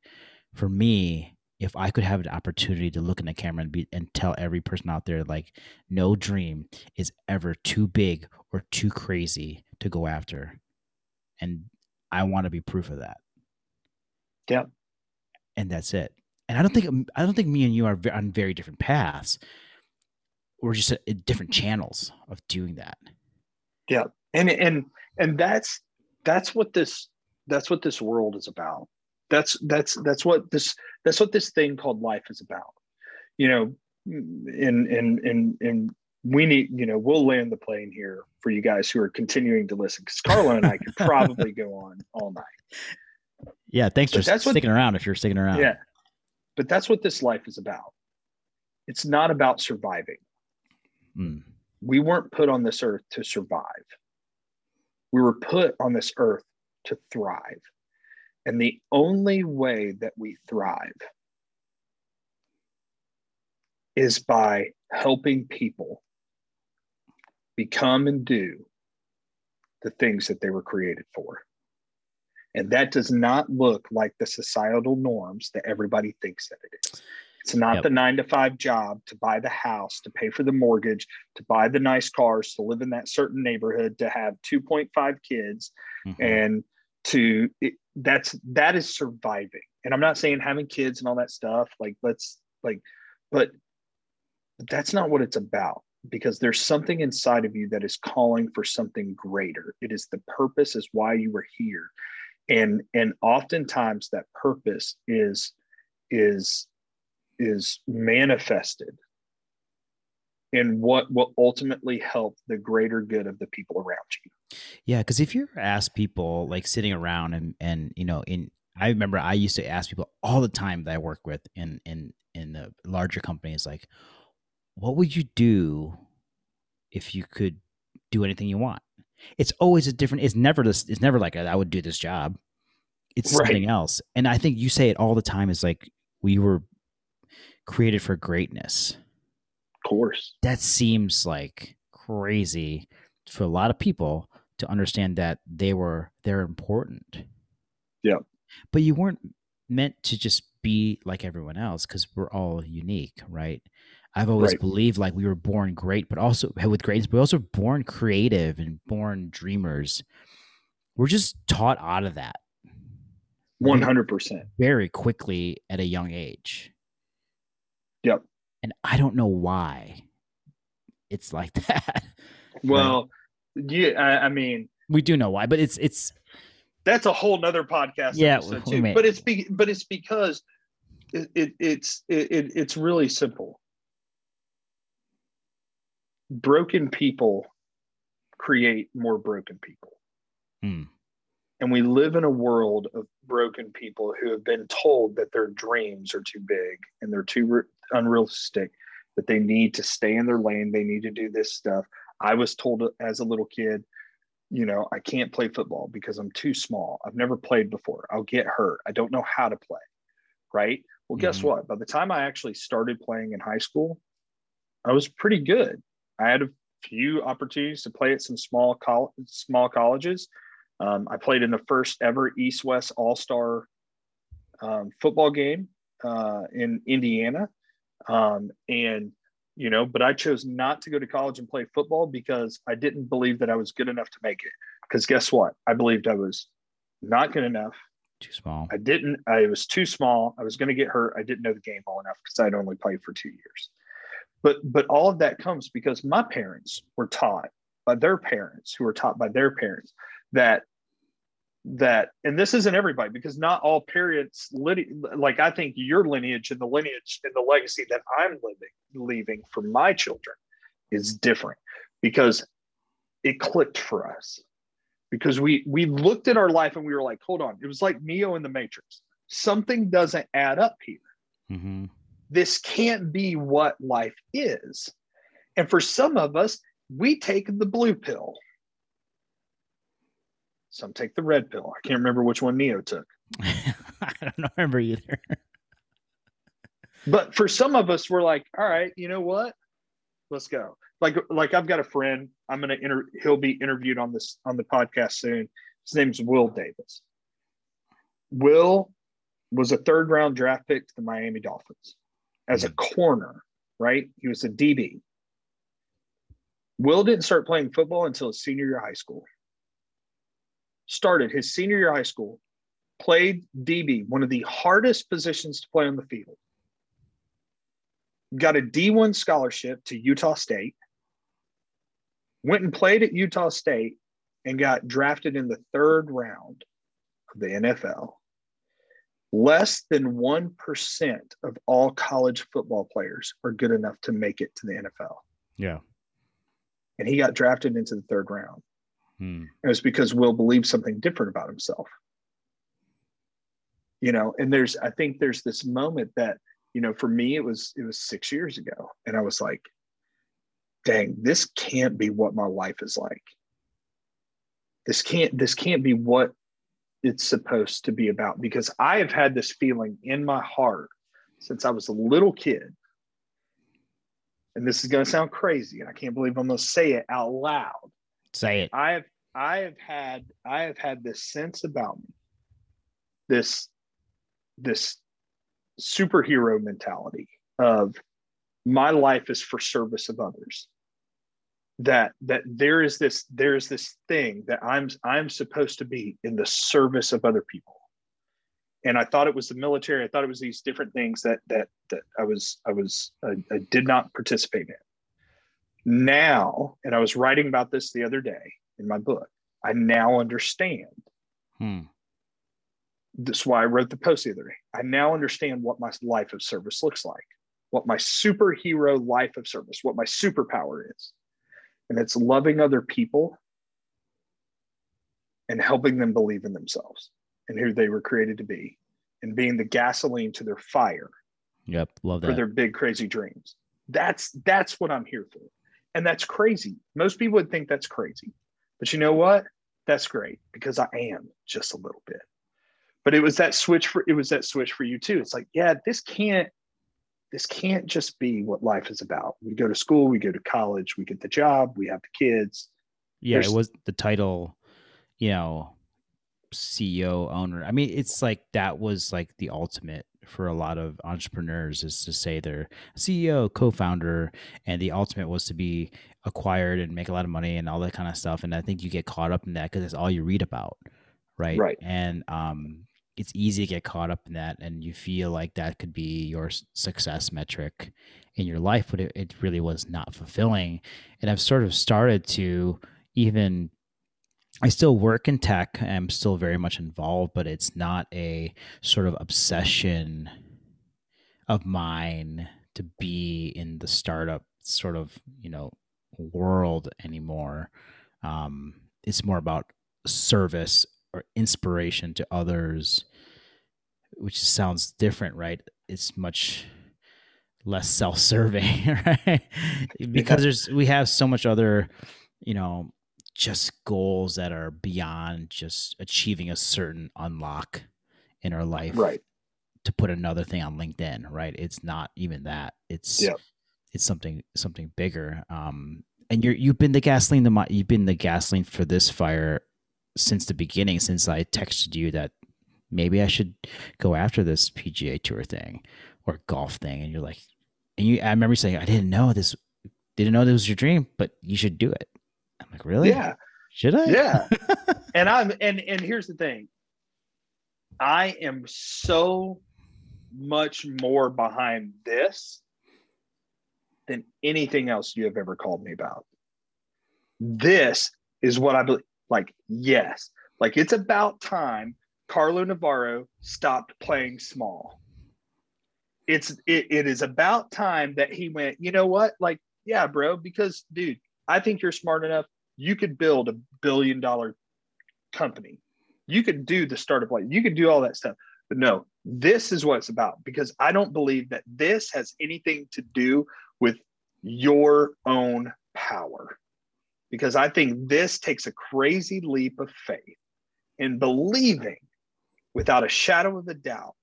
For me, if I could have an opportunity to look in the camera and be and tell every person out there, like, no dream is ever too big or too crazy to go after, and I want to be proof of that. Yeah. And that's it. And I don't think I don't think me and you are on very different paths. We're just uh, at different channels of doing that. Yeah. And and and that's that's what this that's what this world is about. That's that's that's what this that's what this thing called life is about. You know, in in in in we need, you know, we'll land the plane here for you guys who are continuing to listen because Carlo and I could probably go on all night. Yeah, thanks but for that's sticking what, around if you're sticking around. Yeah. But that's what this life is about. It's not about surviving. Mm. We weren't put on this earth to survive. We were put on this earth to thrive. And the only way that we thrive is by helping people become and do the things that they were created for. And that does not look like the societal norms that everybody thinks that it is. It's not yep. the nine to five job to buy the house, to pay for the mortgage, to buy the nice cars, to live in that certain neighborhood, to have 2.5 kids, mm-hmm. and to it, that's that is surviving. And I'm not saying having kids and all that stuff, like let's like, but that's not what it's about because there's something inside of you that is calling for something greater. It is the purpose is why you were here. And and oftentimes that purpose is is is manifested in what will ultimately help the greater good of the people around you. Yeah because if you ask people like sitting around and and you know in i remember i used to ask people all the time that i work with in in in the larger companies like what would you do if you could do anything you want? It's always a different. It's never this. It's never like I would do this job. It's right. something else. And I think you say it all the time. Is like we were created for greatness. Of course. That seems like crazy for a lot of people to understand that they were they're important. Yeah. But you weren't meant to just be like everyone else because we're all unique, right? I've always right. believed like we were born great, but also with greatness, but also born creative and born dreamers. We're just taught out of that. One hundred percent. Very quickly at a young age. Yep. And I don't know why it's like that. Well, yeah, I, I, mean, we do know why, but it's it's that's a whole nother podcast. Yeah, too. but it's be, but it's because it, it it's it, it's really simple broken people create more broken people. Hmm. And we live in a world of broken people who have been told that their dreams are too big and they're too re- unrealistic, that they need to stay in their lane. They need to do this stuff. I was told as a little kid, you know, I can't play football because I'm too small. I've never played before. I'll get hurt. I don't know how to play. Right. Well, guess mm-hmm. what? By the time I actually started playing in high school, I was pretty good. I had a few opportunities to play at some small col- small colleges. Um, I played in the first ever East West All Star um, football game uh, in Indiana, um, and you know, but I chose not to go to college and play football because I didn't believe that I was good enough to make it. Because guess what? I believed I was not good enough. Too small. I didn't. I was too small. I was going to get hurt. I didn't know the game well enough because I'd only played for two years but but all of that comes because my parents were taught by their parents who were taught by their parents that that and this isn't everybody because not all parents like i think your lineage and the lineage and the legacy that i'm living leaving for my children is different because it clicked for us. Because we we looked at our life and we were like hold on it was like neo in the matrix. Something doesn't add up here. Mm-hmm this can't be what life is. And for some of us, we take the blue pill. Some take the red pill. I can't remember which one Neo took. I don't remember either. but for some of us, we're like, all right, you know what? Let's go. Like, like I've got a friend. I'm gonna enter. He'll be interviewed on this on the podcast soon. His name's Will Davis. Will was a third round draft pick to the Miami Dolphins as a corner, right? He was a DB. Will didn't start playing football until his senior year of high school. Started his senior year of high school, played DB, one of the hardest positions to play on the field. Got a D1 scholarship to Utah State. Went and played at Utah State and got drafted in the third round of the NFL. Less than 1% of all college football players are good enough to make it to the NFL. Yeah. And he got drafted into the third round. Hmm. It was because Will believed something different about himself. You know, and there's, I think there's this moment that, you know, for me, it was, it was six years ago. And I was like, dang, this can't be what my life is like. This can't, this can't be what it's supposed to be about because I have had this feeling in my heart since I was a little kid. And this is going to sound crazy, and I can't believe I'm going to say it out loud. Say it. I have I have had I have had this sense about me, this this superhero mentality of my life is for service of others. That that there is this there is this thing that I'm I'm supposed to be in the service of other people. And I thought it was the military. I thought it was these different things that that that I was I was I, I did not participate in. Now, and I was writing about this the other day in my book. I now understand. Hmm. That's why I wrote the post the other day. I now understand what my life of service looks like, what my superhero life of service, what my superpower is. And it's loving other people and helping them believe in themselves and who they were created to be and being the gasoline to their fire Yep. Love that. for their big crazy dreams. That's that's what I'm here for. And that's crazy. Most people would think that's crazy. But you know what? That's great because I am just a little bit. But it was that switch for it was that switch for you too. It's like, yeah, this can't this can't just be what life is about. We go to school, we go to college, we get the job, we have the kids. yeah, it was the title, you know, CEO owner. I mean, it's like that was like the ultimate for a lot of entrepreneurs is to say they're CEO, co-founder, and the ultimate was to be acquired and make a lot of money and all that kind of stuff. And I think you get caught up in that because it's all you read about, right? Right. And um, it's easy to get caught up in that, and you feel like that could be your success metric in your life, but it, it really was not fulfilling. And I've sort of started to even I still work in tech. I'm still very much involved, but it's not a sort of obsession of mine to be in the startup sort of, you know, world anymore. Um, it's more about service or inspiration to others, which sounds different, right? It's much less self-serving, right? because there's we have so much other, you know, just goals that are beyond just achieving a certain unlock in our life Right. to put another thing on linkedin right it's not even that it's Yep. it's something something bigger um and you're you've been the gasoline the you've been the gasoline for this fire since the beginning since i texted you that maybe i should go after this pga tour thing or golf thing and you're like and you i remember saying i didn't know this didn't know this was your dream but you should do it i'm like really Yeah. should i Yeah. and I'm and and here's the thing. I am so much more behind this than anything else you have ever called me about. This is what I believe. Like, yes, like it's about time Carlo Navarro stopped playing small. It's it, it is about time that he went, you know what? Like, yeah, bro, because dude, I think you're smart enough. You could build a billion dollar company. You could do the startup life. You could do all that stuff. But no, this is what it's about because I don't believe that this has anything to do with your own power. Because I think this takes a crazy leap of faith in believing without a shadow of a doubt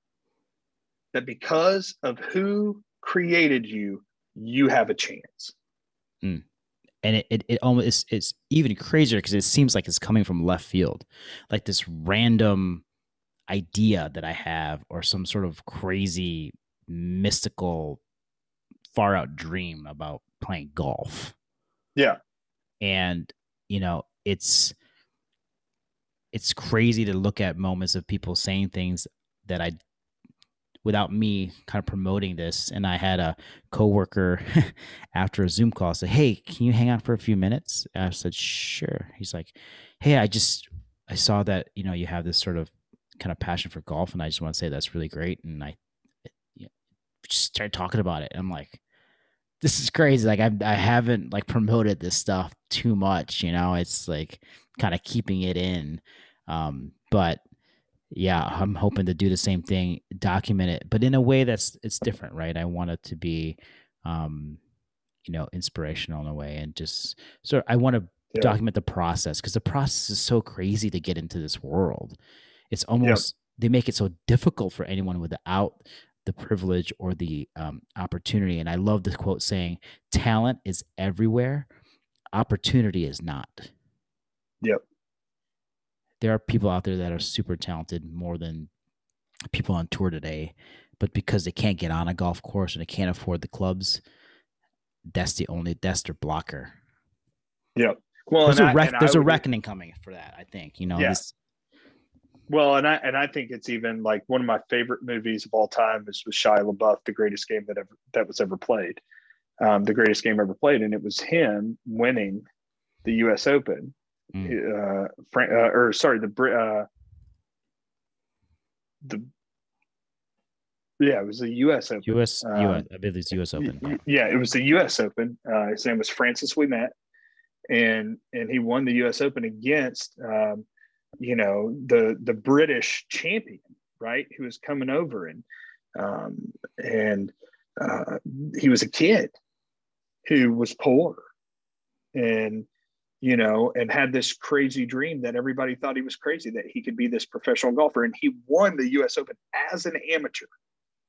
that because of who created you, you have a chance. Mm. and it, it, it almost it's, it's even crazier because it seems like it's coming from left field like this random idea that i have or some sort of crazy mystical far out dream about playing golf Yeah. and you know it's it's crazy to look at moments of people saying things that I without me kind of promoting this. And I had a coworker after a Zoom call say, Hey, can you hang out for a few minutes? And I said, Sure. He's like, Hey, I just I saw that, you know, you have this sort of kind of passion for golf and I just want to say that's really great. And I just started talking about it. I'm like, this is crazy. Like I I haven't like promoted this stuff too much, you know. It's like kind of keeping it in. Um, but yeah, I'm hoping to do the same thing, document it, but in a way that's it's different, right? I want it to be um, you know, inspirational in a way and just so I want to yeah. document the process because the process is so crazy to get into this world. It's almost yep. they make it so difficult for anyone without the privilege or the um, opportunity. And I love the quote saying, "Talent is everywhere, opportunity is not." Yep. There are people out there that are super talented, more than people on tour today, but because they can't get on a golf course and they can't afford the clubs, that's the only that's their blocker. Yep. Well, there's a, rec- there's a reckoning coming for that. I think you know. Yeah. This, well, and I and I think it's even like one of my favorite movies of all time is with Shia LaBeouf, the greatest game that ever that was ever played, um, the greatest game ever played, and it was him winning the U.S. Open, mm. uh, Fran- uh, or sorry, the uh, the yeah, it was the U.S. Open. U.S. Um, US I believe it's U.S. Open. Yeah, it was the U.S. Open. Uh, his name was Francis Ouimet, and and he won the U.S. Open against um, you know the the British champion, right? Who was coming over and um, and uh, he was a kid who was poor and you know and had this crazy dream that everybody thought he was crazy that he could be this professional golfer and he won the US Open as an amateur.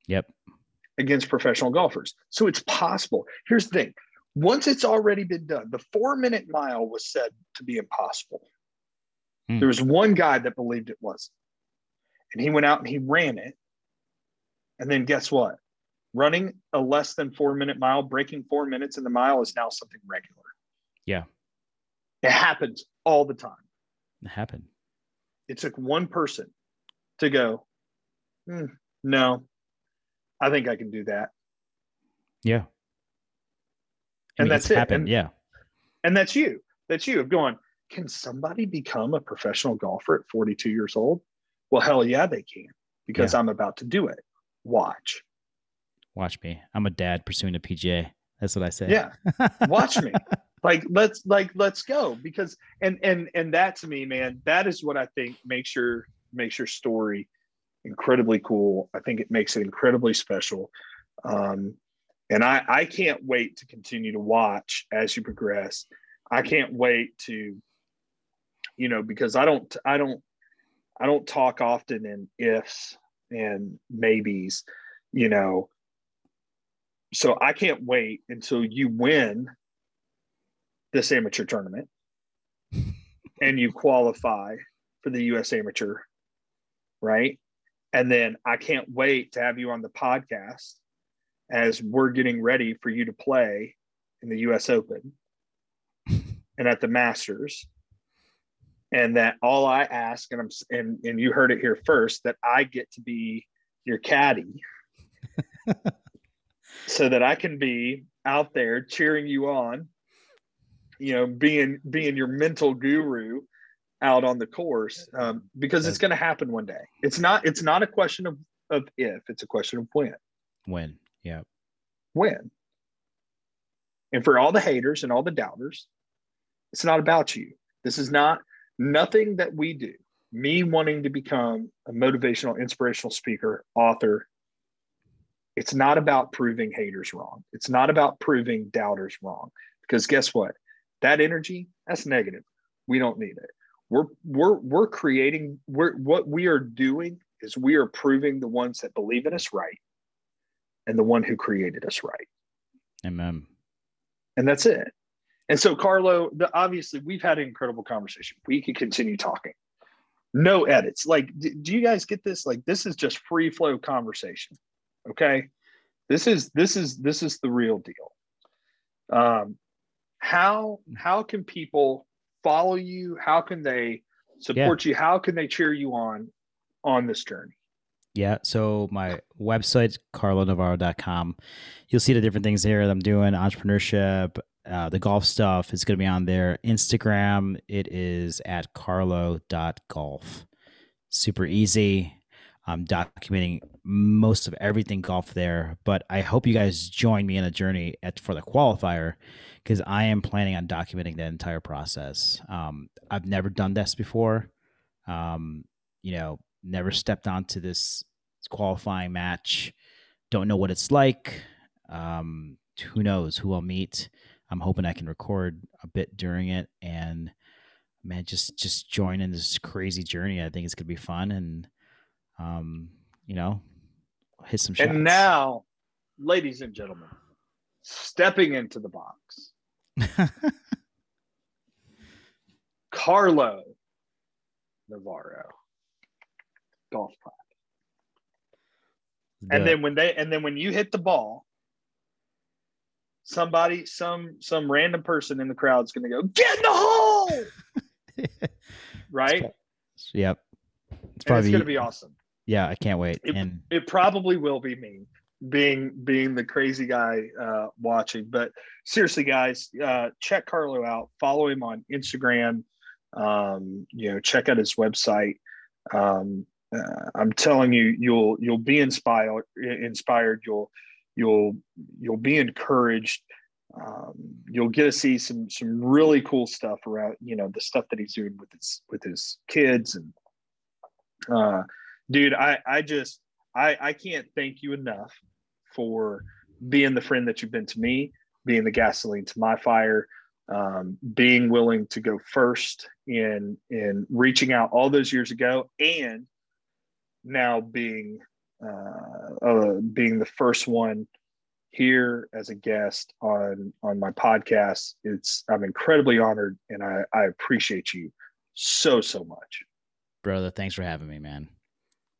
Yep. Against professional golfers. So it's possible. Here's the thing once it's already been done, the four minute mile was said to be impossible. Hmm. There was one guy that believed it was. And he went out and he ran it. And then guess what? Running a less than four minute mile, breaking four minutes in the mile is now something regular. Yeah. It happens all the time. It happened. It took one person to go, hmm, no, I think I can do that. Yeah and mean, that's it. Happened. And, yeah. And that's you. That's you of going, can somebody become a professional golfer at 42 years old? Well, hell yeah, they can because yeah. I'm about to do it. Watch. Watch me. I'm a dad pursuing a PGA. That's what I say. Yeah. Watch me. Like let's like let's go because and and and that to me, man, that is what I think makes your makes your story incredibly cool. I think it makes it incredibly special. Um, and I, I can't wait to continue to watch as you progress. I can't wait to, you know, because I don't, I don't, I don't talk often in ifs and maybes, you know. So I can't wait until you win this amateur tournament and you qualify for the US amateur, right? And then I can't wait to have you on the podcast as we're getting ready for you to play in the US Open and at the Masters. And that all I ask, and I'm and, and you heard it here first, that I get to be your caddy so that I can be out there cheering you on, you know, being being your mental guru out on the course um, because it's going to happen one day. It's not it's not a question of of if, it's a question of when. When. Yeah. When? And for all the haters and all the doubters, it's not about you. This is not nothing that we do. Me wanting to become a motivational, inspirational speaker, author, it's not about proving haters wrong. It's not about proving doubters wrong. Because guess what? That energy, that's negative. We don't need it. We're we're we're creating, we're what we are doing is we are proving the ones that believe in us right and the one who created us right. Amen. And that's it. And so, Carlo, the, obviously, we've had an incredible conversation. We could continue talking. No edits. Like, do, do you guys get this? Like, this is just free flow conversation. Okay. This is this is this is the real deal. Um, how how can people follow you? How can they support yeah. you, how can they cheer you on on this journey? Yeah. So my website, carlonavarro.com. You'll see the different things there that I'm doing, entrepreneurship, uh, the golf stuff is going to be on there. Instagram, it is at carlo.golf. Super easy. I'm documenting most of everything golf there, but I hope you guys join me in a journey at, for the qualifier because I am planning on documenting the entire process. Um, I've never done this before. Um, you know, never stepped onto this qualifying match. Don't know what it's like. Um, who knows who I'll meet. I'm hoping I can record a bit during it and man, just just join in this crazy journey. I think it's gonna be fun and um, you know, hit some shots. And now, ladies and gentlemen, stepping into the box. Carlo Navarro, golf clap. And then when they and then when you hit the ball, somebody, some some random person in the crowd is going to go, "Get in the hole!" right? Yep. It's probably it's going to be awesome. Yeah, I can't wait. It, and it probably will be me being being the crazy guy uh, watching. But seriously, guys, uh, check Carlo out. Follow him on Instagram. Um, you know, check out his website. Um, uh, I'm telling you, you'll you'll be inspired. Inspired. You'll you'll you'll be encouraged. Um, you'll get to see some some really cool stuff around you know the stuff that he's doing with his with his kids and uh, dude, I I just I I can't thank you enough for being the friend that you've been to me, being the gasoline to my fire, um, being willing to go first in in reaching out all those years ago, and now being uh, uh, being the first one here as a guest on on my podcast. It's I'm incredibly honored, and I I appreciate you so so much, brother. Thanks for having me, man.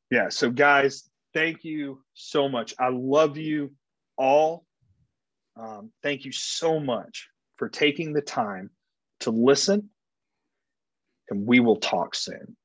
Yeah. So guys, thank you so much. I love you all. Um, thank you so much for taking the time to listen, and we will talk soon.